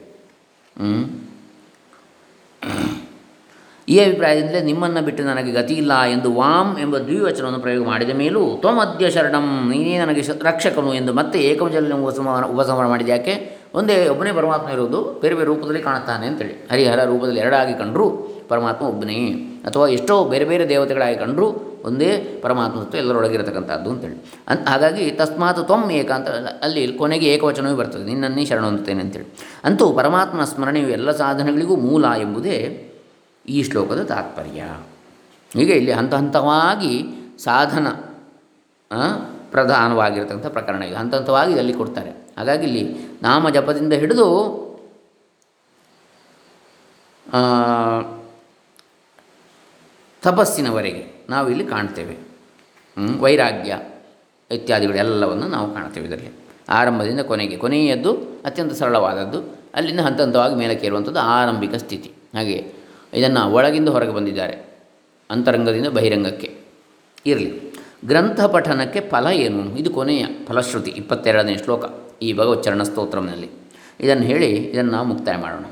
ಈ ಅಭಿಪ್ರಾಯದಿಂದಲೇ ನಿಮ್ಮನ್ನು ಬಿಟ್ಟು ನನಗೆ ಗತಿ ಇಲ್ಲ ಎಂದು ವಾಮ್ ಎಂಬ ದ್ವಿವಚನವನ್ನು ಪ್ರಯೋಗ ಮಾಡಿದ ಮೇಲೂ ತ್ವಮದ್ಯ ಶರಣಂ, ನೀನೇ ನನಗೆ ರಕ್ಷಕನು ಎಂದು ಮತ್ತೆ ಏಕವಚನ ಉಪಸಂಹಾರ ಉಪಸಂಹಾರ ಮಾಡಿದ ಯಾಕೆ? ಒಂದೇ ಒಬ್ಬನೇ ಪರಮಾತ್ಮ ಇರುವುದು ಬೇರೆ ಬೇರೆ ರೂಪದಲ್ಲಿ ಕಾಣುತ್ತಾನೆ ಅಂತೇಳಿ. ಹರಿಹರ ರೂಪದಲ್ಲಿ ಎರಡಾಗಿ ಕಂಡರೂ ಪರಮಾತ್ಮ ಒಬ್ಬನೇ. ಅಥವಾ ಎಷ್ಟೋ ಬೇರೆ ಬೇರೆ ದೇವತೆಗಳಾಗಿ ಕಂಡರೂ ಒಂದೇ ಪರಮಾತ್ಮ ತತ್ವ ಎಲ್ಲರೊಳಗಿರತಕ್ಕಂಥದ್ದು ಅಂತೇಳಿ. ಅನ್, ಹಾಗಾಗಿ ತಸ್ಮಾತ್ ತ್ವಮ್ ಏಕ ಅಂತ ಅಲ್ಲಿ ಕೊನೆಗೆ ಏಕವಚನವೇ ಬರ್ತದೆ. ನಿನ್ನನ್ನೇ ಶರಣ ಹೊಂದುತ್ತೇನೆ ಅಂತೇಳಿ. ಅಂತೂ ಪರಮಾತ್ಮನ ಸ್ಮರಣೆಯು ಎಲ್ಲ ಸಾಧನೆಗಳಿಗೂ ಮೂಲ ಎಂಬುದೇ ಈ ಶ್ಲೋಕದ ತಾತ್ಪರ್ಯ. ಹೀಗೆ ಇಲ್ಲಿ ಹಂತ ಹಂತವಾಗಿ ಸಾಧನ ಪ್ರಧಾನವಾಗಿರ್ತಕ್ಕಂಥ ಪ್ರಕರಣ ಇದು. ಹಂತ ಹಂತವಾಗಿ ಅಲ್ಲಿ ಕೊಡ್ತಾರೆ. ಹಾಗಾಗಿ ಇಲ್ಲಿ ನಾಮ ಜಪದಿಂದ ಹಿಡಿದು ತಪಸ್ಸಿನವರೆಗೆ ನಾವು ಇಲ್ಲಿ ಕಾಣ್ತೇವೆ? ವೈರಾಗ್ಯ ಇತ್ಯಾದಿಗಳೆಲ್ಲವನ್ನು ನಾವು ಕಾಣ್ತೇವೆ ಇದರಲ್ಲಿ. ಆರಂಭದಿಂದ ಕೊನೆಗೆ, ಕೊನೆಯದ್ದು ಅತ್ಯಂತ ಸರಳವಾದದ್ದು. ಅಲ್ಲಿಂದ ಹಂತ ಹಂತವಾಗಿ ಮೇಲಕ್ಕೆ ಇರುವಂಥದ್ದು ಆರಂಭಿಕ ಸ್ಥಿತಿ. ಹಾಗೆ ಇದನ್ನು ಒಳಗಿಂದ ಹೊರಗೆ ಬಂದಿದ್ದಾರೆ. ಅಂತರಂಗದಿಂದ ಬಹಿರಂಗಕ್ಕೆ. ಇರಲಿ. ಗ್ರಂಥ ಪಠನಕ್ಕೆ ಫಲ ಏನು? ಇದು ಕೊನೆಯ ಫಲಶ್ರುತಿ, ಇಪ್ಪತ್ತೆರಡನೇ ಶ್ಲೋಕ ಈ ಭಗವಚ್ಚರಣ ಸ್ತೋತ್ರಂನಲ್ಲಿ ಇದನ್ನು ಹೇಳಿ ಇದನ್ನು ಮುಕ್ತಾಯ ಮಾಡೋಣ.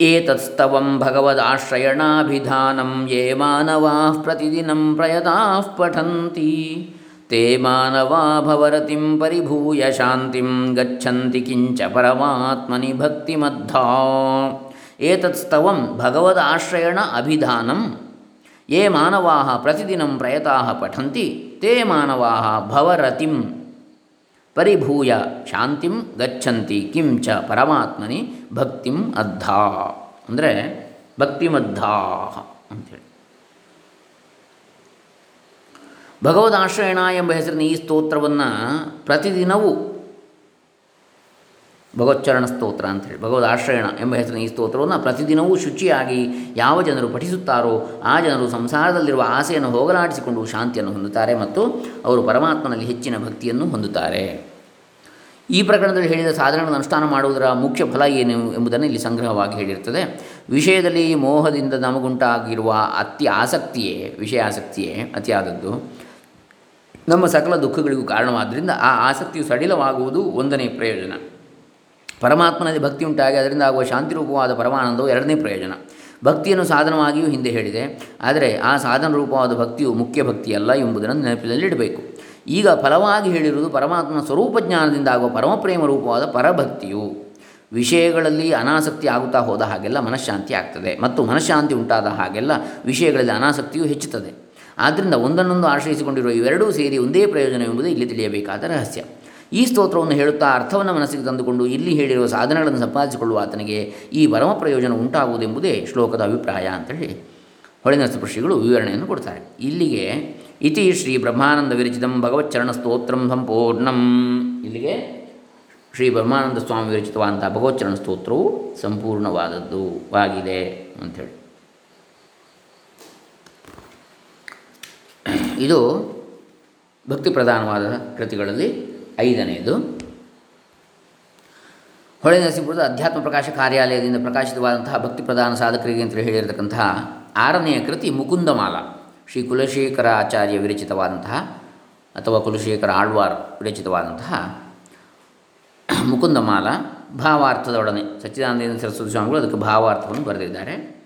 ಏತತ್ಸ್ತವಂ ಭಗವದಾಶ್ರಯಣಾಭಿಧಾನಂ ಯೇ ಮಾನವಾ ಪ್ರತಿದಿನಂ ಪ್ರಯತಾಃ ಪಠಂತಿ. ತೇ ಮಾನವಾ ಭವರತಿಂ ಪರಿಭೂಯ ಶಾಂತಿಂ ಗಚ್ಚಂತಿ ಕಿಂಚ ಪರಮಾತ್ಮನಿ ಭಕ್ತಿಮದ್ಧಾ. ಏತತ್ಸ್ತವಂ ಭಗವದಾಶ್ರಯಣ ಅಭಿಧಾನಂ ಯೇ ಮಾನವಾ ಪ್ರತಿದಿನಂ ಪ್ರಯತಾಃ ಪಠಂತಿ ತೇ ಮಾನವಾ ಭವರತಿಂ ಪರಿಭೂಯ ಶಾಂತಿಂ ಗಚ್ಚಂತಿ ಕಿಂ ಚ ಪರಮಾತ್ಮನಿ ಭಕ್ತಿಂ ಅದ್ಧಾ ಅಂದರೆ ಭಕ್ತಿಮದ್ಧಾ ಅಂಥೇಳಿ ಭಗವದಾಶ್ರಯಣ ಎಂಬ ಹೆಸರಿನ ಈ ಸ್ತೋತ್ರವನ್ನು ಪ್ರತಿದಿನವೂ ಭಗವಚ್ಚರಣ ಸ್ತೋತ್ರ ಅಂಥೇಳಿ ಭಗವದ್ ಆಶ್ರಯಣ ಎಂಬ ಹೆಸರಿನ ಈ ಸ್ತೋತ್ರವನ್ನು ಪ್ರತಿದಿನವೂ ಶುಚಿಯಾಗಿ ಯಾವ ಜನರು ಪಠಿಸುತ್ತಾರೋ ಆ ಜನರು ಸಂಸಾರದಲ್ಲಿರುವ ಆಸೆಯನ್ನು ಹೋಗಲಾಡಿಸಿಕೊಂಡು ಶಾಂತಿಯನ್ನು ಹೊಂದುತ್ತಾರೆ ಮತ್ತು ಅವರು ಪರಮಾತ್ಮನಲ್ಲಿ ಹೆಚ್ಚಿನ ಭಕ್ತಿಯನ್ನು ಹೊಂದುತ್ತಾರೆ. ಈ ಪ್ರಕರಣದಲ್ಲಿ ಹೇಳಿದ ಸಾಧನೆಗಳನ್ನು ಅನುಷ್ಠಾನ ಮಾಡುವುದರ ಮುಖ್ಯ ಫಲ ಏನು ಎಂಬುದನ್ನು ಇಲ್ಲಿ ಸಂಗ್ರಹವಾಗಿ ಹೇಳಿರ್ತದೆ. ವಿಷಯದಲ್ಲಿ ಮೋಹದಿಂದ ನಮಗುಂಟಾಗಿರುವ ಅತಿ ಆಸಕ್ತಿಯೇ, ವಿಷಯ ಆಸಕ್ತಿಯೇ ಅತಿಯಾದದ್ದು. ನಮ್ಮ ಸಕಲ ದುಃಖಗಳಿಗೂ ಕಾರಣವಾದ್ದರಿಂದ ಆ ಆಸಕ್ತಿಯು ಸಡಿಲವಾಗುವುದು ಒಂದನೇ ಪ್ರಯೋಜನ. ಪರಮಾತ್ಮನಲ್ಲಿ ಭಕ್ತಿ ಉಂಟಾಗಿ ಅದರಿಂದ ಆಗುವ ಶಾಂತಿ ರೂಪವಾದ ಪರಮಾನಂದವು ಎರಡನೇ ಪ್ರಯೋಜನ. ಭಕ್ತಿಯನ್ನು ಸಾಧನವಾಗಿಯೂ ಹಿಂದೆ ಹೇಳಿದೆ. ಆದರೆ ಆ ಸಾಧನ ರೂಪವಾದ ಭಕ್ತಿಯು ಮುಖ್ಯ ಭಕ್ತಿಯಲ್ಲ ಎಂಬುದನ್ನು ನೆನಪಿನಲ್ಲಿಡಬೇಕು ಈಗ ಫಲವಾಗಿ ಹೇಳಿರುವುದು ಪರಮಾತ್ಮನ ಸ್ವರೂಪ ಜ್ಞಾನದಿಂದ ಆಗುವ ಪರಮಪ್ರೇಮ ರೂಪವಾದ ಪರಭಕ್ತಿಯು. ವಿಷಯಗಳಲ್ಲಿ ಅನಾಸಕ್ತಿ ಆಗುತ್ತಾ ಹೋದ ಹಾಗೆಲ್ಲ ಮನಃಶಾಂತಿ ಆಗ್ತದೆ. ಮತ್ತು ಮನಃಶಾಂತಿ ಉಂಟಾದ ಹಾಗೆಲ್ಲ ವಿಷಯಗಳಲ್ಲಿ ಅನಾಸಕ್ತಿಯು ಹೆಚ್ಚುತ್ತದೆ. ಆದ್ದರಿಂದ ಒಂದನ್ನೊಂದು ಆಶ್ರಯಿಸಿಕೊಂಡಿರುವ ಇವೆರಡೂ ಸೇರಿ ಒಂದೇ ಪ್ರಯೋಜನ ಎಂಬುದು ಇಲ್ಲಿ ತಿಳಿಯಬೇಕಾದ ರಹಸ್ಯ. ಈ ಸ್ತೋತ್ರವನ್ನು ಹೇಳುತ್ತಾ ಅರ್ಥವನ್ನು ಮನಸ್ಸಿಗೆ ತಂದುಕೊಂಡು ಇಲ್ಲಿ ಹೇಳಿರುವ ಸಾಧನಗಳನ್ನು ಸಂಪಾದಿಸಿಕೊಳ್ಳುವ ಆತನಿಗೆ ಈ ಪರಮ ಪ್ರಯೋಜನ ಉಂಟಾಗುವುದೆಂಬುದೇ ಶ್ಲೋಕದ ಅಭಿಪ್ರಾಯ ಅಂತೇಳಿ ಹೊಳೆನರಸಿಂಹ ಶ್ರೀಗಳು ವಿವರಣೆಯನ್ನು ಕೊಡ್ತಾರೆ. ಇಲ್ಲಿಗೆ, ಇತಿ ಶ್ರೀ ಬ್ರಹ್ಮಾನಂದ ವಿರಚಿತಂ ಭಗವಚ್ಚರಣ ಸ್ತೋತ್ರಂ ಸಂಪೂರ್ಣಂ. ಇಲ್ಲಿಗೆ ಶ್ರೀ ಬ್ರಹ್ಮಾನಂದ ಸ್ವಾಮಿ ವಿರಚಿತವಾದಂಥ ಭಗವಚ್ಚರಣ ಸ್ತೋತ್ರವು ಸಂಪೂರ್ಣವಾದದ್ದು ಆಗಿದೆ ಅಂಥೇಳಿ ಇದು ಭಕ್ತಿ ಪ್ರಧಾನವಾದ ಕೃತಿಗಳಲ್ಲಿ ಐದನೆಯದು ಹೊಳೆ ನರಸೀಪುರದ ಅಧ್ಯಾತ್ಮ ಪ್ರಕಾಶ ಕಾರ್ಯಾಲಯದಿಂದ ಪ್ರಕಾಶಿತವಾದಂತಹ ಭಕ್ತಿ ಪ್ರಧಾನ ಸಾಧಕರಿಗೆ ಅಂತ ಹೇಳಿರತಕ್ಕಂತಹ ಆರನೆಯ ಕೃತಿ ಮುಕುಂದಮಾಲ. ಶ್ರೀ ಕುಲಶೇಖರ ಆಚಾರ್ಯ ವಿರಚಿತವಾದಂತಹ ಅಥವಾ ಕುಲಶೇಖರ ಆಳ್ವಾರ್ ವಿರಚಿತವಾದಂತಹ ಮುಕುಂದಮಾಲ. ಭಾವಾರ್ಥದೊಡನೆ ಸಚ್ಚಿದಾನಂದ ಸರಸ್ವತಿ ಸ್ವಾಮಿಗಳು ಅದಕ್ಕೆ ಭಾವಾರ್ಥವನ್ನು ಬರೆದಿದ್ದಾರೆ.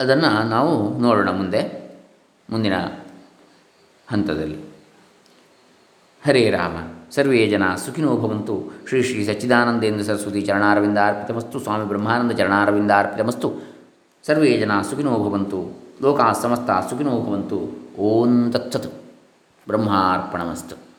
ಅದನ್ನು ನಾವು ನೋಡೋಣ ಮುಂದೆ, ಮುಂದಿನ ಹಂತದಲ್ಲಿ. ಹರೇ ರಾಮ. ಸರ್ವೇ ಜನ ಸುಖಿನೋ ಭವಂತು. ಶ್ರೀ ಶ್ರೀ ಸಚ್ಚಿದಾನಂದೇಂದ್ರ ಸರಸ್ವತಿ ಚರಣಾರವಿಂದ ಅರ್ಪಿತಮಸ್ತು ಸ್ವಾಮಿ ಬ್ರಹ್ಮಾನಂದ ಚರಣಾರವಿಂದ ಅರ್ಪಿತಮಸ್ತು ಸರ್ವೇ ಜನ ಸುಖಿನೋ ಭವಂತು. ಲೋಕಾ ಸಮಸ್ತ ಸುಖಿನೋ ಭವಂತು. ಓಂ ತತ್ಸತ್. ಬ್ರಹ್ಮಾರ್ಪಣಮಸ್ತು.